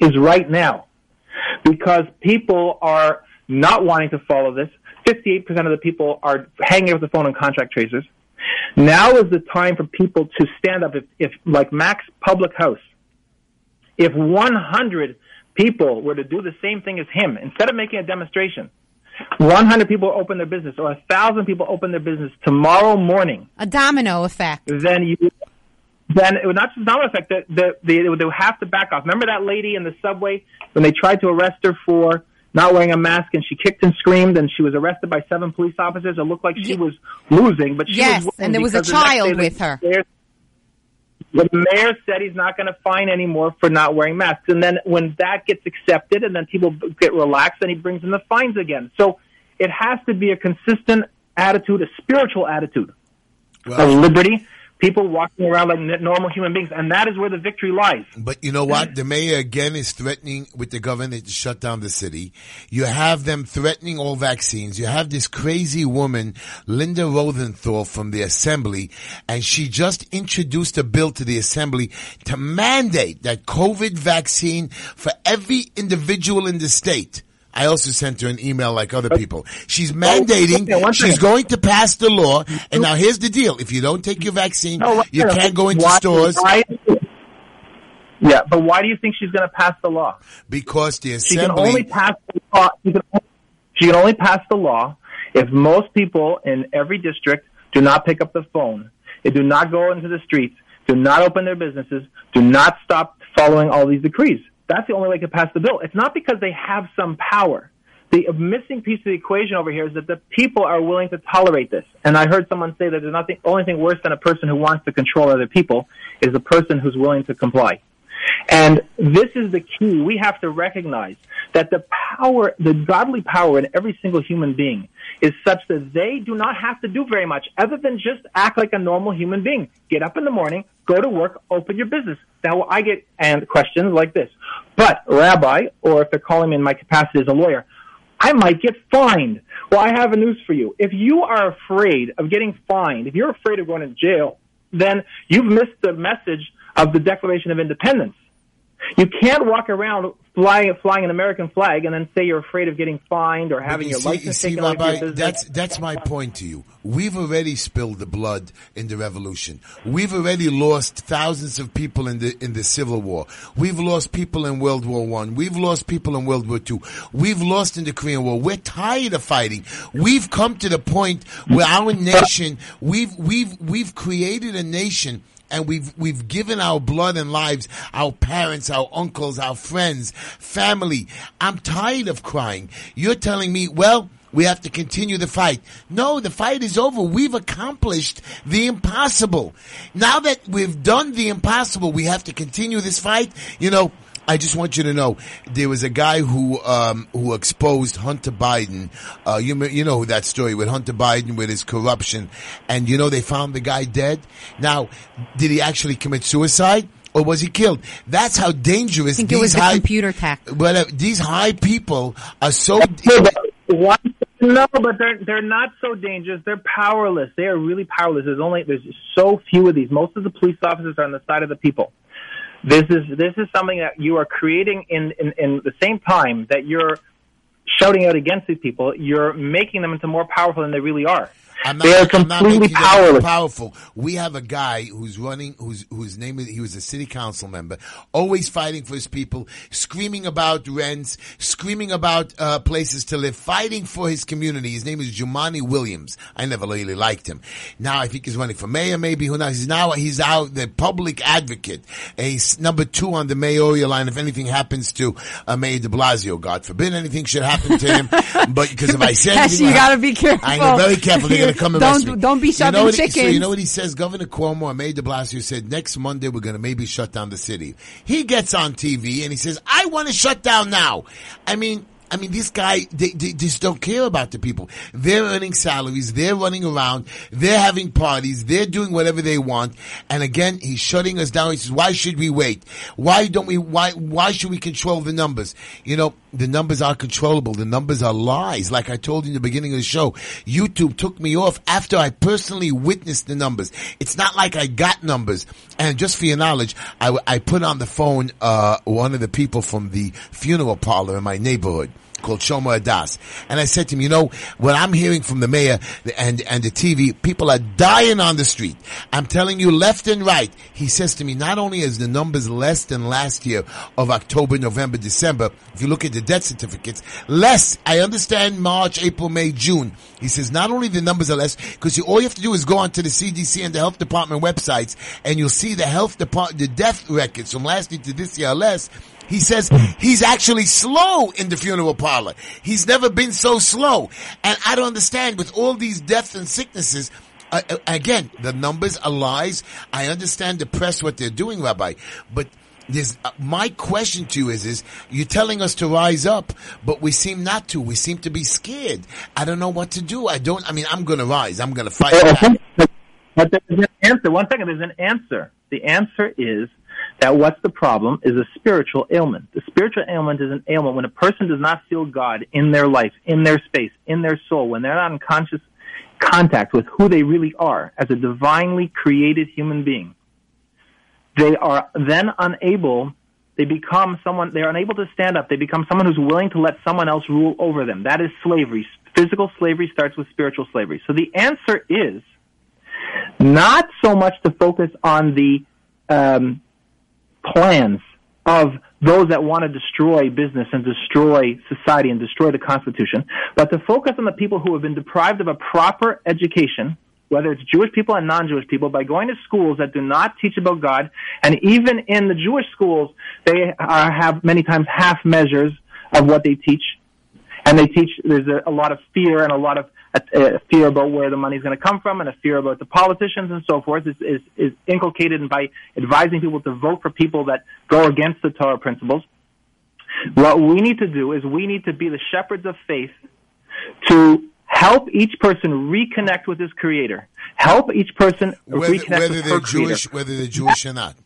is right now because people are not wanting to follow this. 58% of the people are hanging up the phone on contract tracers. Now is the time for people to stand up. If, if like Mac's Public House, if 100 people were to do the same thing as him, instead of making a demonstration, 100 people open their business or 1,000 people open their business tomorrow morning,
A domino effect.
then you then it would not just not affect that the, the, they would have to back off. Remember that lady in the subway when they tried to arrest her for not wearing a mask and she kicked and screamed and she was arrested by seven police officers. It looked like she was losing, but she
Yes,
was winning
and there was a
because the next
child with her.
mayor- The mayor said he's not going to fine anymore for not wearing masks, and then when that gets accepted, and then people get relaxed, then he brings in the fines again. So it has to be a consistent attitude, a spiritual attitude of liberty, people walking around like normal human beings, and that is where the victory lies.
But you know what? Mm. The mayor again is threatening with the governor to shut down the city. You have them threatening all vaccines. You have this crazy woman, Linda Rosenthal from the assembly, and she just introduced a bill to the assembly to mandate that COVID vaccine for every individual in the state. I also sent her an email like other uh, people. She's oh, mandating,
okay,
she's going to pass the law, and now here's the deal. If you don't take your vaccine,
No,
you can't go into
why-
stores
why- yeah, but why do you think she's going to pass the law?
because the assembly.
She can only pass the law. She can, she can only pass the law if most people in every district do not pick up the phone, they do not go into the streets, do not open their businesses, do not stop following all these decrees. That's the only way to pass the bill. It's not because they have some power. The missing piece of the equation over here is that the people are willing to tolerate this. And I heard someone say that there's nothing, only thing worse than a person who wants to control other people is a person who's willing to comply. And this is the key. We have to recognize that the power, the godly power in every single human being is such that they do not have to do very much other than just act like a normal human being. Get up in the morning, go to work, open your business. Now I get and questions like this. But Rabbi, or if they're calling me in my capacity as a lawyer, I might get fined. Well, I have a news for you. If you are afraid of getting fined, if you're afraid of going to jail, then you've missed the message of the Declaration of Independence. You can't walk around flying flying an American flag and then say you're afraid of getting fined or having
you
your
see, you
license
see,
taken
Rabbi,
your
that's that's my point to you. We've already spilled the blood in the revolution. We've already lost thousands of people in the in the Civil War. We've lost people in World War One. We've lost people in World War Two. We've lost in the Korean War. We're tired of fighting. We've come to the point where our nation we've we've we've created a nation and we've we've given our blood and lives, our parents, our uncles, our friends, family. I'm tired of crying. You're telling me, well, we have to continue the fight. No, the fight is over. We've accomplished the impossible. Now that we've done the impossible, we have to continue this fight. You know, I just want you to know there was a guy who um, who exposed Hunter Biden. Uh, you you know that story with Hunter Biden with his corruption, and you know they found the guy dead. Now, did he actually commit suicide? Or was he killed? That's how dangerous
I think
these
it was a
high
computer hack.
Well, uh, these high people are so.
No, no, but they're they're not so dangerous. They're powerless. They are really powerless. There's only there's so few of these. Most of the police officers are on the side of the people. This is this is something that you are creating in in, in the same time that you're shouting out against these people, you're making them into more powerful than they really are.
I'm
They are
I'm not
completely powerless.
Powerful. We have a guy who's running, whose whose name is he was a city council member, always fighting for his people, screaming about rents, screaming about uh, places to live, fighting for his community. His name is Jumaane Williams. I never really liked him. Now I think he's running for mayor. Maybe who knows? He's now he's out the public advocate. He's number two on the mayoral line. If anything happens to uh, Mayor De Blasio, God forbid anything should happen to him. but because if I say anything,
you gotta be careful.
I know, very careful. They're going to come and
Don't-
me.
don't be
You know what he- So
chickens.
you know what he says? Governor Cuomo and Mayor de Blasio said next Monday we're going to maybe shut down the city. He gets on TV and he says, I want to shut down now. I mean, I mean, this guy, they, they just don't care about the people. They're earning salaries. They're running around. They're having parties. They're doing whatever they want. And again, he's shutting us down. He says, why should we wait? Why don't we, why, why should we control the numbers? You know, the numbers are controllable. The numbers are lies. Like I told you in the beginning of the show, YouTube took me off after I personally witnessed the numbers. It's not like I got numbers. And just for your knowledge, I, I put on the phone, uh, one of the people from the funeral parlor in my neighborhood called Shomrei Hadas. And I said to him, you know, what I'm hearing from the mayor and, and the TV, people are dying on the street. I'm telling you left and right. He says to me, not only is the numbers less than last year of October, November, December, if you look at the death certificates, less. I understand March, April, May, June. He says not only the numbers are less, because all you have to do is go onto the CDC and the health department websites and you'll see the health department, the death records from last year to this year are less. He says he's actually slow in the funeral parlor. He's never been so slow. And I don't understand with all these deaths and sicknesses. Uh, uh, again, the numbers are lies. I understand the press what they're doing, Rabbi, but there's, uh, my question to you is, is you're telling us to rise up, but we seem not to. We seem to be scared. I don't know what to do. I don't, I mean, I'm going to rise. I'm going to fight back.
But there's an answer. One second, there's an answer. The answer is that what's the problem is a spiritual ailment. The spiritual ailment is an ailment when a person does not feel God in their life, in their space, in their soul, when they're not in conscious contact with who they really are as a divinely created human being. They are then unable they become someone they are unable to stand up they become someone who's willing to let someone else rule over them that is slavery physical slavery starts with spiritual slavery so the answer is not so much to focus on the um, plans of those that want to destroy business and destroy society and destroy the Constitution, but to focus on the people who have been deprived of a proper education, whether it's Jewish people and non-Jewish people, by going to schools that do not teach about God, and even in the Jewish schools, they are, have many times half measures of what they teach, and they teach. There's a, a lot of fear and a lot of a, fear about where the money's going to come from and a fear about the politicians and so forth is, is, is inculcated by advising people to vote for people that go against the Torah principles. What we need to do is we need to be the shepherds of faith to help each person reconnect with his creator. Help each person
Whether,
reconnect
whether
with
they're
her creator.
Whether they're Jewish or not.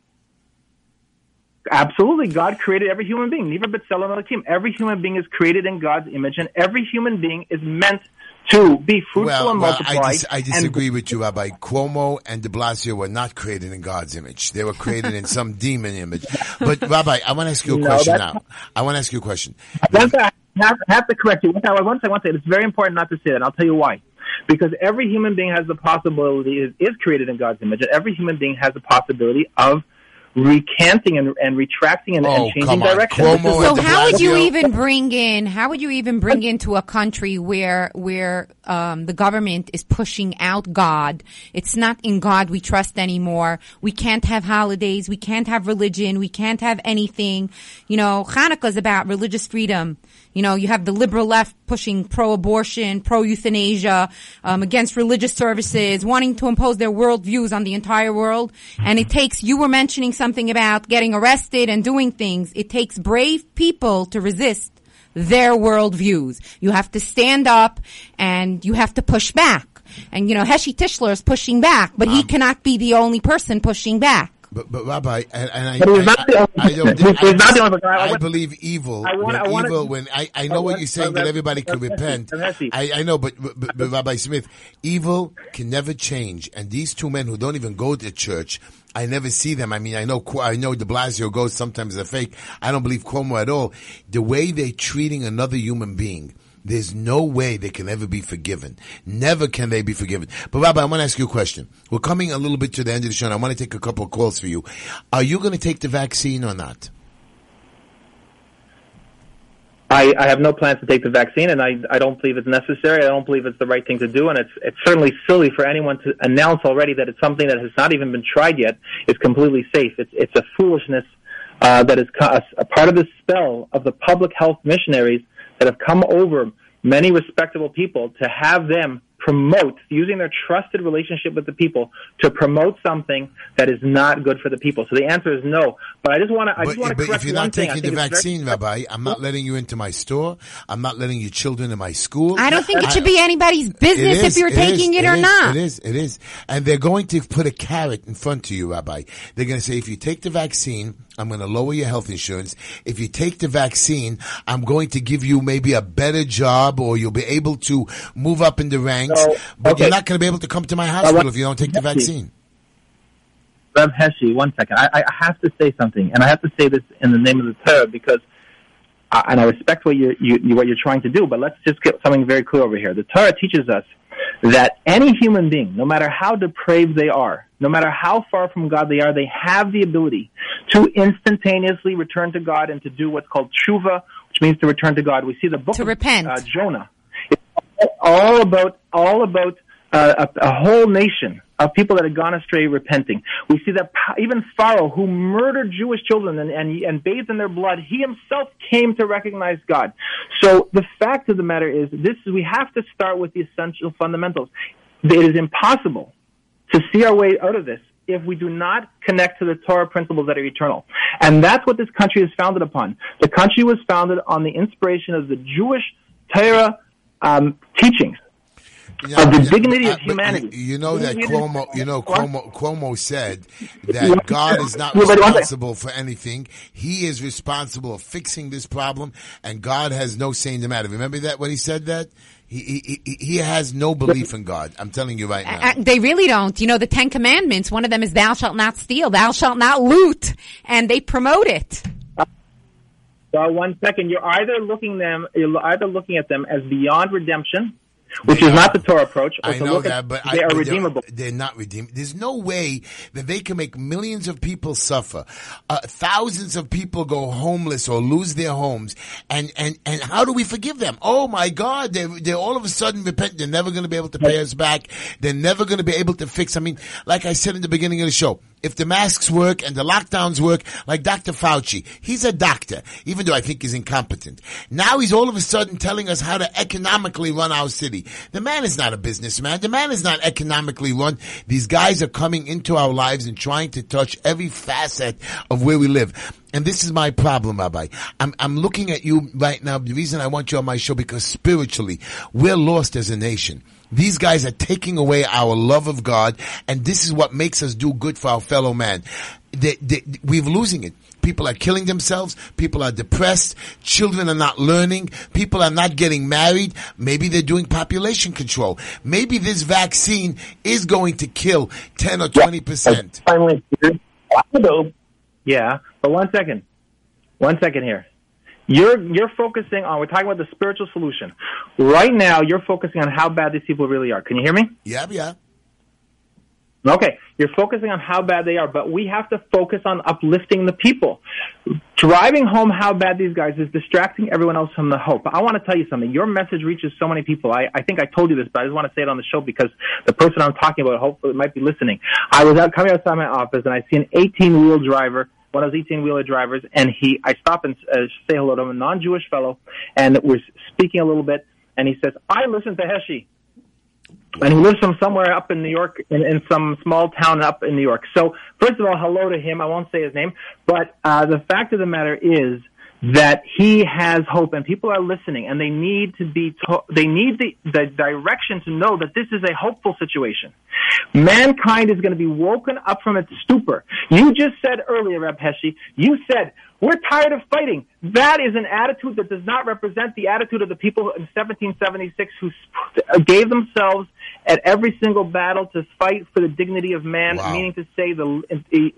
Absolutely. God created every human being. Never b'tselem team. Every human being is created in God's image, and every human being is meant to be fruitful
Well,
and
well
multiply.
I, dis- I
and-
disagree with you, Rabbi. Cuomo and de Blasio were not created in God's image. They were created in some demon image. But, Rabbi, I want to ask you a
No,
question now. I want to ask you a question.
I have, have to correct you. One thing, one thing, one thing. It's very important not to say that. and I'll tell you why. Because every human being has the possibility, is, is created in God's image, and every human being has the possibility of recanting and, and retracting and,
Oh,
and changing
come on.
direction.
Cuomo
This
and
So how would you even bring in? How would you even bring into a country where where um, the government is pushing out God? It's not in God we trust anymore. We can't have holidays. We can't have religion. We can't have anything. You know, Hanukkah is about religious freedom. You know, you have the liberal left pushing pro-abortion, pro-euthanasia, um, against religious services, wanting to impose their worldviews on the entire world. And it takes, you were mentioning something about getting arrested and doing things. It takes brave people to resist their worldviews. You have to stand up and you have to push back. And you know, Heshi Tishler is pushing back, but he um, cannot be the only person pushing back.
But, but Rabbi, and, and I,
But he's not the
I,
only-
I, don't, I,
not the only- I
I
want-
believe evil.
I want-
when
I want-
evil, when I, I know
I
what you're saying, that everybody could repent.
but- but-
I, I know, but, but, but, but Rabbi Smith, evil can never change. And these two men who don't even go to church I never see them. I mean, I know I know De Blasio goes sometimes they're fake. I don't believe Cuomo at all. The way they're treating another human being. There's no way they can ever be forgiven. Never can they be forgiven. But Rabbi, I want to ask you a question. We're coming a little bit to the end of the show and I want to take a couple of calls for you. Are you going to take the vaccine or not?
I, I have no plans to take the vaccine, and I, I don't believe it's necessary. I don't believe it's the right thing to do, and it's it's certainly silly for anyone to announce already that it's something that has not even been tried yet is completely safe. It's it's a foolishness uh, that is a part of the spell of the public health missionaries that have come over many respectable people to have them promote using their trusted relationship with the people to promote something that is not good for the people. So the answer is no. But I just want to. I
But,
just want to
but
correct
if you're
one
not
thing.
Taking the
think it's very-
vaccine, Rabbi, I'm not letting you into my store. I'm not letting your children in my school.
I don't think it should be anybody's business
It is,
if you're
it
taking
is,
it or
is,
not.
It is, it is. And they're going to put a carrot in front of you, Rabbi. They're going to say, if you take the vaccine, I'm going to lower your health insurance. If you take the vaccine, I'm going to give you maybe a better job or you'll be able to move up in the ranks.
No,
but
okay.
you're not going to be able to come to my hospital if you don't take the vaccine.
Rev Heshi, one second. I, I have to say something, and I have to say this in the name of the Torah because, uh, and I respect what you, you, you what you're trying to do. But let's just get something very clear over here. The Torah teaches us that any human being, no matter how depraved they are, no matter how far from God they are, they have the ability to instantaneously return to God and to do what's called tshuva, which means to return to God. We see the book
To
of
repent.
Uh, Jonah. All about all about uh, a, a whole nation of people that had gone astray repenting. We see that even Pharaoh, who murdered Jewish children and, and, and bathed in their blood, he himself came to recognize God. So the fact of the matter is, this is, we have to start with the essential fundamentals. It is impossible to see our way out of this if we do not connect to the Torah principles that are eternal. And that's what this country is founded upon. The country was founded on the inspiration of the Jewish Torah um, teachings.
Yeah,
Of the
yeah,
dignity
but,
of humanity.
but You know that
We- we-
Cuomo, you know Cuomo, Cuomo said that God is not
Yeah, but one second.
responsible for anything. He is responsible of fixing this problem, and God has no say in the matter. Remember that when he said that? He, he, he- he has no belief in God. I'm telling you right now.
Uh, they really don't. You know, the Ten Commandments, one of them is thou shalt not steal, thou shalt not loot, and they promote it.
So one second, you're either looking them, you're either looking at them as beyond redemption, which
They
is not the Torah approach, or
I
to
know
look
that,
at
but I,
they are
but
redeemable.
They're, they're not redeemable. There's no way that they can make millions of people suffer. Uh, thousands of people go homeless or lose their homes. And, and, and how do we forgive them? Oh my God, they're, they're all of a sudden repent. They're never going to be able to pay us back. They're never going to be able to fix. I mean, like I said in the beginning of the show, if the masks work and the lockdowns work, like Dr. Fauci, he's a doctor, even though I think he's incompetent. Now he's all of a sudden telling us how to economically run our city. The man is not a businessman. The man is not economically run. These guys are coming into our lives and trying to touch every facet of where we live. And this is my problem, Rabbi. I'm, I'm looking at you right now. The reason I want you on my show because spiritually, we're lost as a nation. These guys are taking away our love of God, and this is what makes us do good for our fellow man. They, they, we're losing it. People are killing themselves. People are depressed. Children are not learning. People are not getting married. Maybe they're doing population control. Maybe this vaccine is going to kill 10 or 20%.
Finally, yeah, but one second, one second here. You're you're focusing on. We're talking about the spiritual solution. Right now, you're focusing on how bad these people really are. Can you hear me?
Yeah, yeah.
Okay, you're focusing on how bad they are, but we have to focus on uplifting the people. Driving home how bad these guys is distracting everyone else from the hope. I want to tell you something. Your message reaches so many people. I, I think I told you this, but I just want to say it on the show because the person I'm talking about hopefully might be listening. I was out coming outside my office and I see an 18 wheel driver one of those 18 wheeler drivers, and he, I stop and uh, say hello to him, a non-Jewish fellow, and we're speaking a little bit, and he says, I listen to Heshi. And he lives from somewhere up in New York, in, in some small town up in New York. So, first of all, hello to him. I won't say his name, but uh, the fact of the matter is that he has hope and people are listening and they need to be to- they need the, the direction to know that this is a hopeful situation. Mankind is going to be woken up from its stupor. You just said earlier, Reb Heshi, you said, we're tired of fighting. That is an attitude that does not represent the attitude of the people in 1776 who gave themselves at every single battle to fight for the dignity of man,
Wow.
meaning to say the, the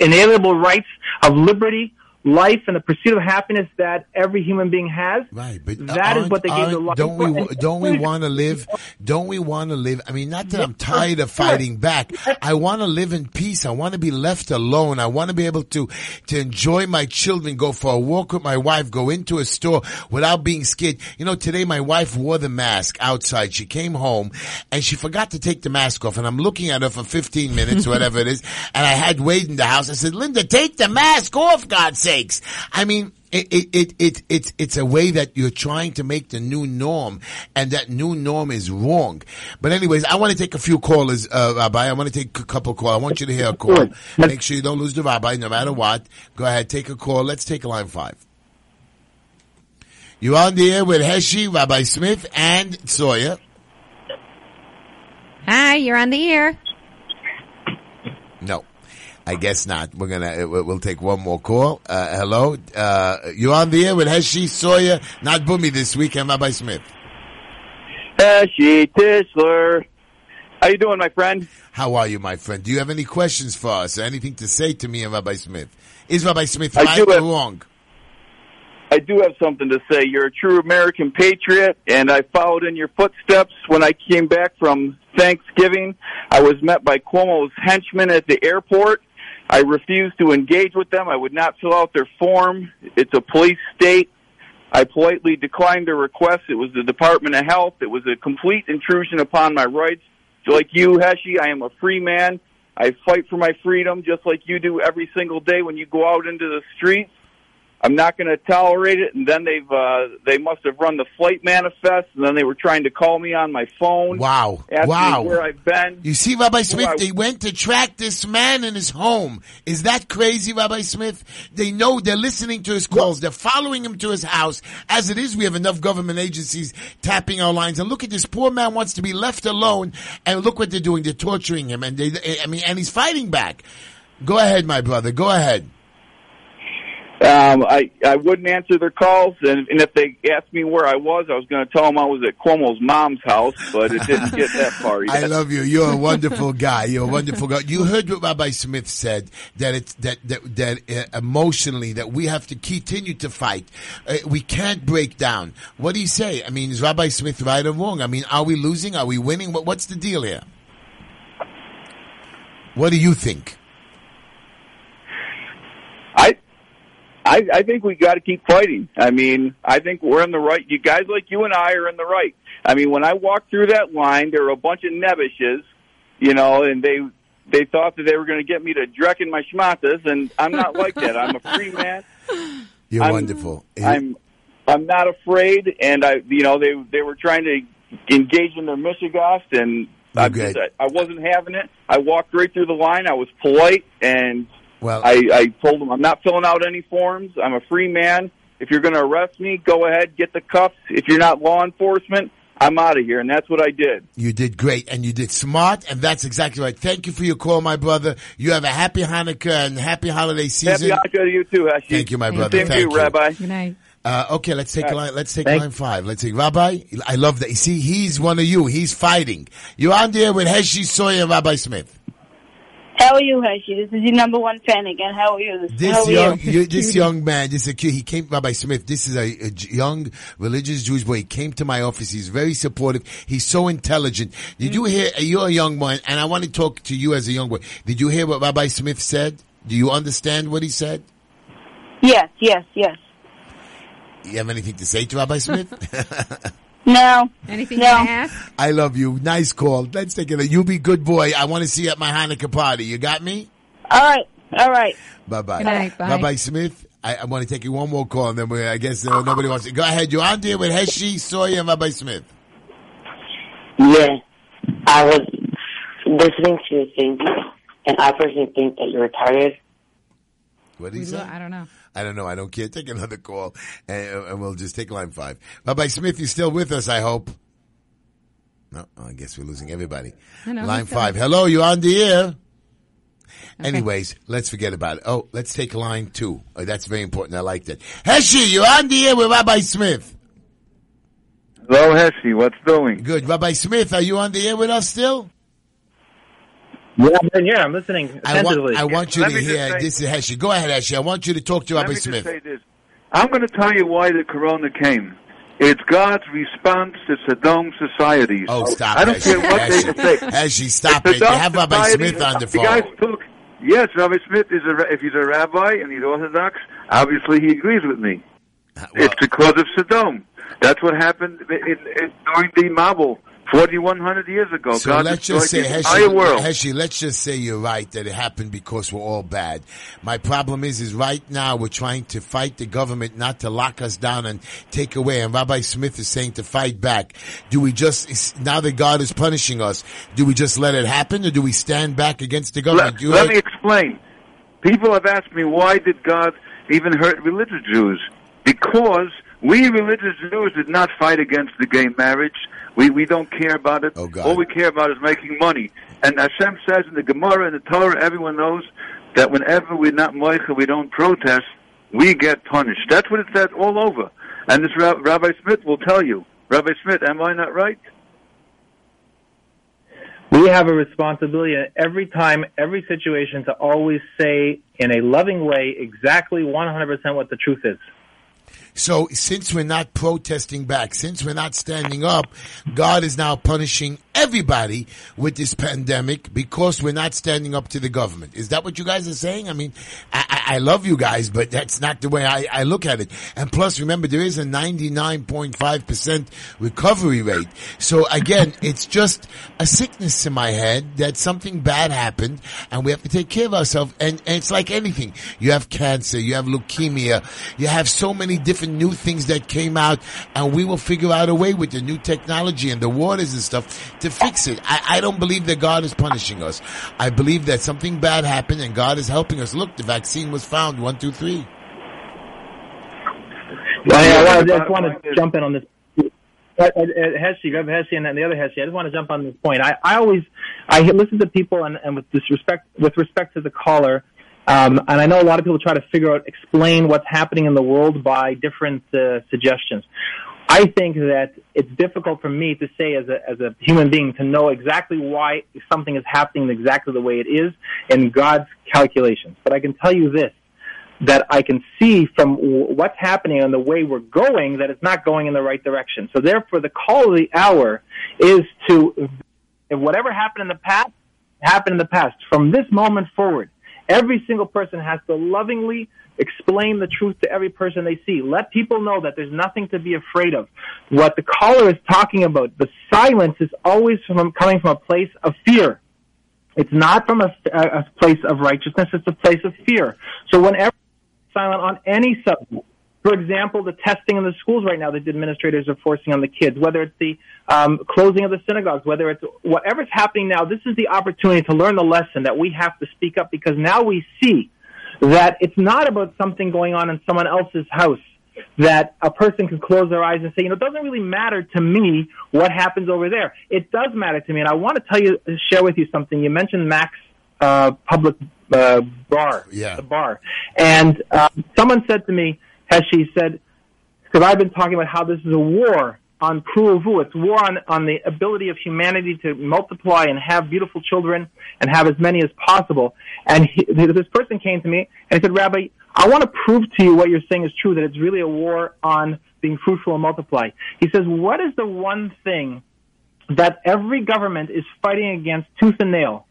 inalienable rights of liberty, life, and the pursuit of happiness that every human being has.
Right, but
that is what they gave the life
don't
for.
we
And-
don't we want to live? Don't we want to live? I mean, not that I'm tired of fighting back. I want to live in peace. I want to be left alone. I want to be able to to enjoy my children, go for a walk with my wife, go into a store without being scared. You know, today my wife wore the mask outside. She came home and she forgot to take the mask off, and I'm looking at her for 15 minutes, whatever it is, and I had Wade in the house. I said, "Linda, take the mask off, God's sakes." I mean it, it, it, it, it's, it's a way that you're trying to make the new norm and that new norm is wrong. But anyways, I want to take a few callers, uh, Rabbi. I want to take a couple calls. I want you to hear a call. Make sure you don't lose the Rabbi no matter what. Go ahead, take a call. Let's take line five. You're on the air with Heshi, Rabbi Smith, and Sawyer.
Hi, you're on the air.
No. I guess not. We're gonna, we'll take one more call. Uh, hello. Uh, you're on the air with Heshi, Sawyer, not Boomy this week, and Rabbi Smith.
Heshi Tishler. How you doing, my friend?
How are you, my friend? Do you have any questions for us or anything to say to me and Rabbi Smith? Is Rabbi Smith
I
right or
have-
wrong?
I do have something to say. You're a true American patriot, and I followed in your footsteps when I came back from Thanksgiving. I was met by Cuomo's henchmen at the airport. I refused to engage with them. I would not fill out their form. It's a police state. I politely declined their request. It was the Department of Health. It was a complete intrusion upon my rights. Like you, Heshi, I am a free man. I fight for my freedom just like you do every single day when you go out into the streets. I'm not going to tolerate it. And then they've uh, they must have run the flight manifest, and then they were trying to call me on my phone.
Wow. Wow.
where I've been.
You see, Rabbi Smith,
I-
they went to track this man in his home. Is that crazy, Rabbi Smith? They know they're listening to his calls. They're following him to his house. As it is, we have enough government agencies tapping our lines. And look at this poor man wants to be left alone. And look what they're doing. They're torturing him. And they, I mean, and he's fighting back. Go ahead, my brother. Go ahead.
Um, I I wouldn't answer their calls, and, and if they asked me where I was, I was going to tell them I was at Cuomo's mom's house, but it didn't get that far
I love you. You're a wonderful guy. You're a wonderful guy. You heard what Rabbi Smith said that it's that that that uh, emotionally that we have to continue to fight. Uh, we can't break down. What do you say? I mean, is Rabbi Smith right or wrong? I mean, are we losing? Are we winning? What, what's the deal here? What do you think?
I, I, I think we got to keep fighting. I mean, I think we're in the right. You guys like you and I are in the right. I mean, when I walked through that line, there were a bunch of nebbishes, you know, and they they thought that they were going to get me to drecken my schmatas, and I'm not like that. I'm a free man.
You're
I'm-
wonderful.
I'm I'm not afraid, and I you know they they were trying to engage in their mishigost, and I,
You're good.
I wasn't having it. I walked right through the line. I was polite, and
well,
I, I told them I'm not filling out any forms. I'm a free man. If you're going to arrest me, go ahead, get the cuffs. If you're not law enforcement, I'm out of here, and that's what I did.
You did great and you did smart and that's exactly right. Thank you for your call, my brother. You have a happy Hanukkah and happy holiday season.
Happy Hanukkah to you too, Hashi.
Thank you, my brother.
Same to
Thank
you,
you.
Rabbi.
Good night.
Uh, okay, let's take
All
line. Let's take
Thank-
line five. Let's take Rabbi. I love that. You see, he's one of you. He's fighting. You're on there with Heshi Sawyer and Rabbi Smith.
How are you, Hershey? This is your number one fan again. How are you?
This
are
young,
you?
you, this young man, this is a kid. He came, Rabbi Smith. This is a young religious Jewish boy. He came to my office. He's very supportive. He's so intelligent. Did you hear? Uh, you're a young man, and I want to talk to you as a young boy. Did you hear what Rabbi Smith said? Do you understand what he said?
Yes, yes, yes.
You have anything to say to Rabbi Smith?
No.
Anything
No.
you want to ask?
I love you. Nice call. Let's take it. You be good boy. I want to see you at my Hanukkah party. You got me?
All right, all right.
Bye bye.
Good night, bye.
Rabbi Smith. I, I want to take you one more call, and then we, I guess uh, nobody wants to. Go ahead. You're on there with Heshi, Sawyer, and Rabbi Smith.
Yeah, I was listening to your thing, and I personally think that you're retarded.
What did he say?
I don't know.
I don't know. I don't care. Take another call, and, and we'll just take line five. Rabbi Smith, you're still with us, I hope. No, I guess we're losing everybody.
No, no,
line
he's still-
five. Hello, you're on the air. Anyways, let's forget about it. Oh, let's take line two. Oh, that's very important. I like that. Heshi, you're on the air with Rabbi Smith.
Hello, Heshy. What's doing?
Good. Rabbi Smith, are you on the air with us still?
Yeah, I'm, yeah, I'm listening
I want. I want you
Let
to hear.
say-
This is Heshi. Go ahead, Heshi. I want you to talk to
Let
Rabbi
just
Smith.
say this. I'm going to tell you why the corona came. It's God's response to Sodom societies.
Oh, stop,
I don't
Heshi.
care what they
Heshi.
say.
Heshi, stop it. You
Sodom
have Rabbi Smith on the
The guys
phone.
took. Yes, Rabbi Smith is a. If he's a rabbi and he's Orthodox, obviously he agrees with me.
Uh, well,
it's because of Sodom. That's what happened in, in, during the Mabul, 4,100 years ago.
So
God
let's just say, Heshi,
world.
Heshi, let's just say you're right that it happened because we're all bad. My problem is, is right now we're trying to fight the government not to lock us down and take away. And Rabbi Smith is saying to fight back. Do we just, now that God is punishing us, do we just let it happen or do we stand back against the government?
Let, let me explain. People have asked me why did God even hurt religious Jews? Because we religious Jews did not fight against the gay marriage. We we don't care about it.
Oh, God.
All we care about is making money. And Hashem says in the Gemara and the Torah, everyone knows that whenever we're not moicha, we don't protest, we get punished. That's what it says all over. And this Ra- Rabbi Smith will tell you. Rabbi Smith, am I not right?
we have a responsibility every time, every situation to always say in a loving way exactly 100% what the truth is.
So since we're not protesting back, since we're not standing up, God is now punishing everybody with this pandemic because we're not standing up to the government. Is that what you guys are saying? I mean, I, I, I love you guys, but that's not the way I, I look at it. And plus, remember, there is a 99.5% recovery rate. So again, it's just a sickness in my head that something bad happened and we have to take care of ourselves. And, and it's like anything. You have cancer, you have leukemia, you have so many different new things that came out and we will figure out a way with the new technology and the waters and stuff to fix it. I, I don't believe that God is punishing us. I believe that something bad happened and God is helping us. Look, the vaccine was found. One, two, three.
Well, I, I, just want to jump in on this. Heshy, Rev Heshy, and then the other Heshy. I just want to jump on this point. I, I always, I listen to people, and, and with disrespect, with respect to the caller, um, and I know a lot of people try to figure out, explain what's happening in the world by different uh, suggestions. I think that it's difficult for me to say as a as a human being to know exactly why something is happening exactly the way it is in God's calculations. But I can tell you this: that I can see from what's happening and the way we're going that it's not going in the right direction. So therefore, the call of the hour is to, if whatever happened in the past, happened in the past. From this moment forward, every single person has to lovingly explain the truth to every person they see. Let people know that there's nothing to be afraid of. What the caller is talking about, the silence is always from coming from a place of fear. It's not from a, a place of righteousness, it's a place of fear. So whenever silent on any subject. For example, the testing in the schools right now that the administrators are forcing on the kids, whether it's the um, closing of the synagogues, whether it's whatever's happening now, this is the opportunity to learn the lesson that we have to speak up because now we see that it's not about something going on in someone else's house that a person can close their eyes and say, you know, it doesn't really matter to me what happens over there. It does matter to me. And I want to tell you, share with you something. You mentioned Mac's uh, public uh, bar,
Yeah.
the bar, and um, someone said to me, as she said, because I've been talking about how this is a war on pruvu. It's war on, on the ability of humanity to multiply and have beautiful children and have as many as possible. And he, this person came to me and he said, Rabbi, I want to prove to you what you're saying is true, that it's really a war on being fruitful and multiply. He says, what is the one thing that every government is fighting against tooth and nail?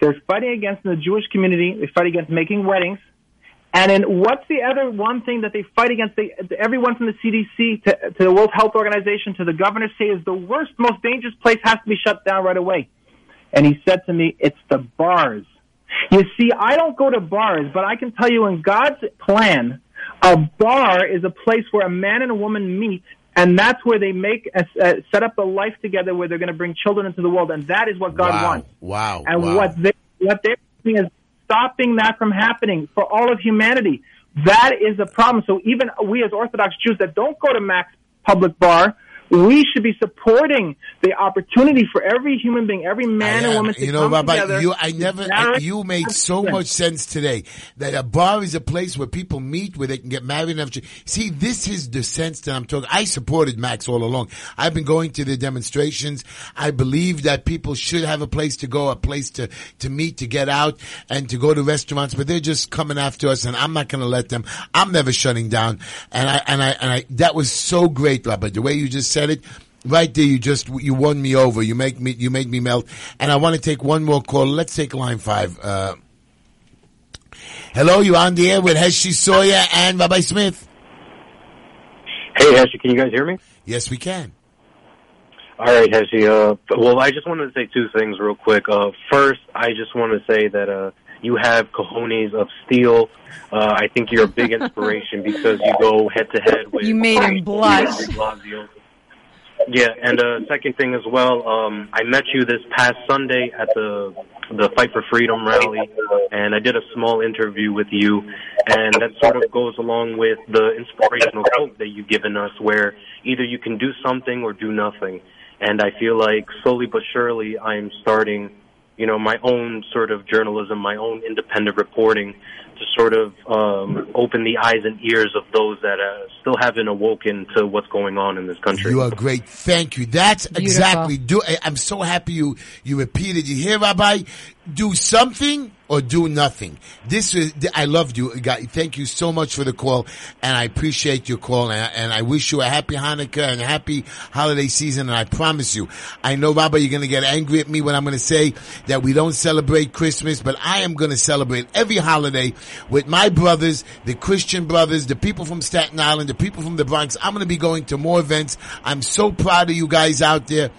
They're fighting against in the Jewish community. They fight against making weddings. And then what's the other one thing that they fight against? They, everyone from the CDC to, to the World Health Organization to the governor say is the worst, most dangerous place has to be shut down right away. And he said to me, it's the bars. You see, I don't go to bars, but I can tell you in God's plan, a bar is a place where a man and a woman meet, and that's where they make a, uh, set up a life together where they're going to bring children into the world, and that is what God
wow.
wants.
Wow.
And
wow.
what they what they're doing is stopping that from happening for all of humanity. That is a problem. So even we as Orthodox Jews that don't go to Mac's Public Bar, we should be supporting the opportunity for every human being, every man and woman to
you know,
come
Rabbi,
together.
you, I never,
Marriage-
you made so much sense today that a bar is a place where people meet, where they can get married and have. See, this is the sense that I'm talking. I supported Mac's all along. I've been going to the demonstrations. I believe that people should have a place to go, a place to, to meet, to get out and to go to restaurants, but they're just coming after us and I'm not going to let them. I'm never shutting down. And I, and I, and I, that was so great, Rabbi, the way you just said it. Right there, you just you won me over. You make me you make me melt. And I want to take one more call. Let's take line five. Uh, hello, you on the air with Heshi Sawyer and Rabbi Smith.
Hey, Heshy, can you guys hear me?
Yes, we can.
All right, Heshy. Uh, well, I just wanted to say two things real quick. Uh, first, I just want to say that uh, you have cojones of steel. Uh, I think you're a big inspiration because you go head to head with.
You made him blush.
Yeah, and uh, second thing as well, um, I met you this past Sunday at the the Fight for Freedom rally, and I did a small interview with you, and that sort of goes along with the inspirational quote that you've given us, where either you can do something or do nothing. And I feel like slowly but surely I'm starting, you know, my own sort of journalism, my own independent reporting to sort of um, open the eyes and ears of those that uh, still haven't awoken to what's going on in this country.
You are great. Thank you. That's exactly. Do I'm so happy you you repeated. You hear, Rabbi? Do something or do nothing. This is. I loved you. God, Thank you so much for the call, and I appreciate your call. And I, and I wish you a happy Hanukkah and a happy holiday season. And I promise you, I know, Rabbi, you're going to get angry at me when I'm going to say that we don't celebrate Christmas, but I am going to celebrate every holiday with my brothers, the Christian brothers, the people from Staten Island, the people from the Bronx. I'm going to be going to more events. I'm so proud of you guys out there.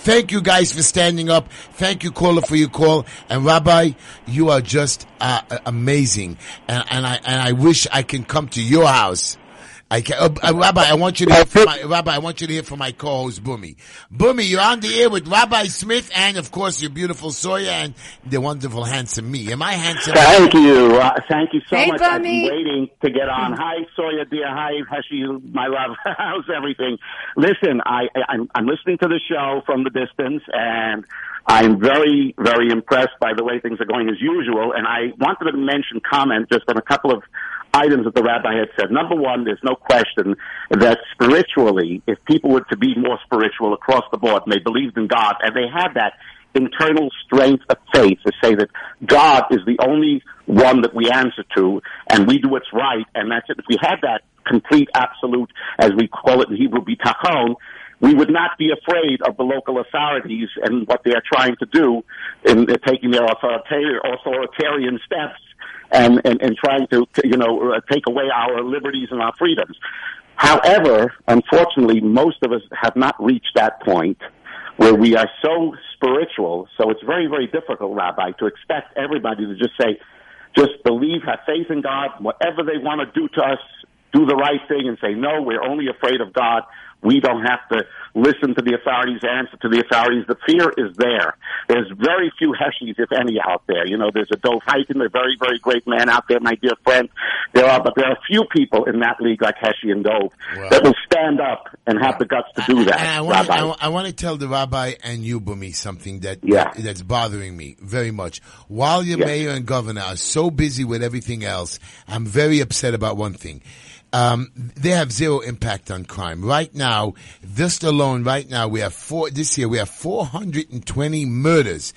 Thank you guys for standing up. Thank you, caller, for your call. And Rabbi, you are just uh, amazing. And, and I and I wish I can come to your house. I can, uh, uh, Rabbi, I want you to hear from my, Rabbi, I want you to hear from my co-host Bumi. Bumi, you're on the air with Rabbi Smith and of course your beautiful Sawyer and the wonderful handsome me. Am I handsome?
Thank you. Uh, thank you so
Hey,
much. I've been waiting to get on. Hi, Sawyer, dear. Hi, Heshi, my love. How's everything? Listen, I, I, I'm, I'm listening to the show from the distance, and I'm very, very impressed by the way things are going as usual. And I wanted to mention, comment just on a couple of items that the rabbi had said. Number one, there's no question that spiritually, if people were to be more spiritual across the board, and they believed in God, and they had that internal strength of faith to say that God is the only one that we answer to, and we do what's right, and that's it. If we had that complete, absolute, as we call it in Hebrew, bitachon, we would not be afraid of the local authorities and what they are trying to do in, in taking their authoritarian steps and, and, and trying to, you know, uh, take away our liberties and our freedoms. However, unfortunately, most of us have not reached that point where we are so spiritual. So it's very, very difficult, Rabbi, to expect everybody to just say, just believe, have faith in God, whatever they want to do to us, do the right thing and say, no, we're only afraid of God. We don't have to listen to the authorities, answer to the authorities. The fear is there. There's very few Heshis, if any, out there. You know, there's a Dov Hikind, a very, very great man out there, my dear friend. There are, but there are few people in that league like Heshi and Dov that will stand up and have the guts to do that,
And I want,
Rabbi.
to, I, want to tell the rabbi and you, Bumi, something that,
Yeah.
that- that's bothering me very much. While your
Yeah.
mayor and governor are so busy with everything else, I'm very upset about one thing. Um, they have zero impact on crime. Right now, just alone, right now, we have four, this year we have 420 murders.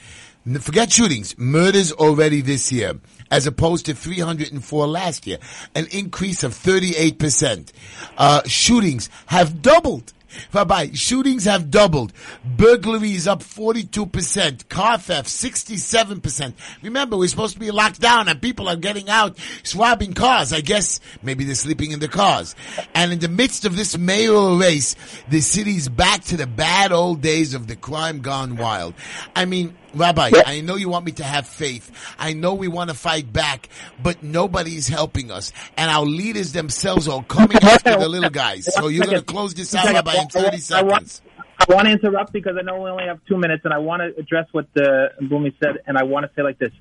Forget shootings, murders already this year, as opposed to 304 last year. An increase of 38%. Uh, shootings have doubled. Rabbi, shootings have doubled. Burglaries up 42%. Car theft 67%. Remember, we're supposed to be locked down and people are getting out swabbing cars. I guess maybe they're sleeping in the cars. And in the midst of this mayoral race, the city's back to the bad old days of the crime gone wild. I mean, Rabbi, I know you want me to have faith. I know we want to fight back, but nobody's helping us. And our leaders themselves are coming after the little guys. So you're going to close this out, Rabbi, in 30 seconds.
I want to interrupt because I know we only have two minutes, and I want to address what uh, the Bumi said, and I want to say like this: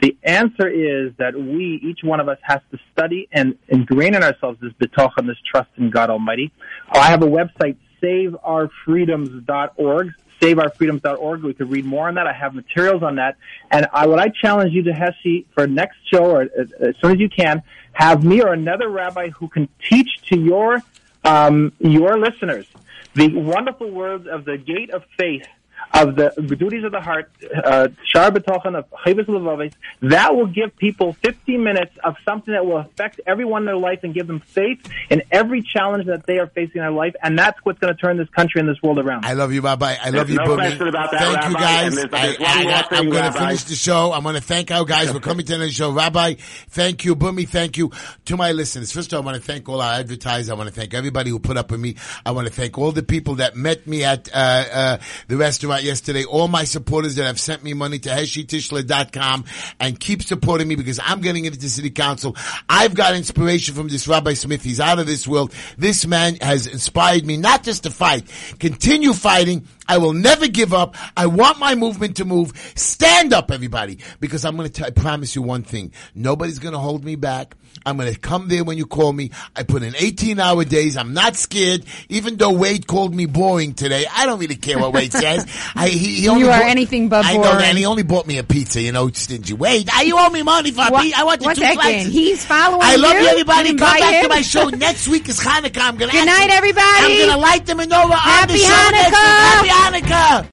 the answer is that we, each one of us, has to study and ingrain in ourselves this betochen, this trust in God Almighty. I have a website, SaveOurFreedoms.org. SaveOurFreedoms.org. We could read more on that. I have materials on that, and I, what I challenge you to Heshi for next show, or as, as soon as you can, have me or another rabbi who can teach to your um, your listeners the wonderful words of the gate of faith, of the duties of the heart, uh, Shar B'tochen of Chayvus Levavis, that will give people 15 minutes of something that will affect everyone in their life and give them faith in every challenge that they are facing in their life. And that's what's going to turn this country and this world around.
I love you, Rabbi. I love
There's
you,
no
Boogie.
about that,
Thank you, guys.
and there's- there's
I, am going to finish the show. I'm going to thank our guys for coming to the show. Rabbi, thank you. Boomy, thank you. To my listeners, first of all, I want to thank all our advertisers. I want to thank everybody who put up with me. I want to thank all the people that met me at uh, uh, the restaurant yesterday. All my supporters that have sent me money to heshitishla.com and keep supporting me because I'm getting into city council. I've got inspiration from this Rabbi Smith. He's out of this world. This man has inspired me not just to fight, continue fighting. I will never give up. I want my movement to move. Stand up, everybody, because I'm going to I promise you one thing. Nobody's going to hold me back. I'm going to come there when you call me. I put in 18 hour days. I'm not scared. Even though Wade called me boring today, I don't really care what Wade says. I, he, he only
You are
bought-
anything but
I know,
boring.
and he only bought me a pizza, you know, stingy. Wade, ah, you owe me money for a
What-
pizza. I want the two slices.
He's following me.
I love
you?
everybody. Come back to my show. Next week is Hanukkah. I'm going to
Good night, everybody.
I'm going to light the menorah on
Happy
the show.
Hanukkah.
Hanukkah.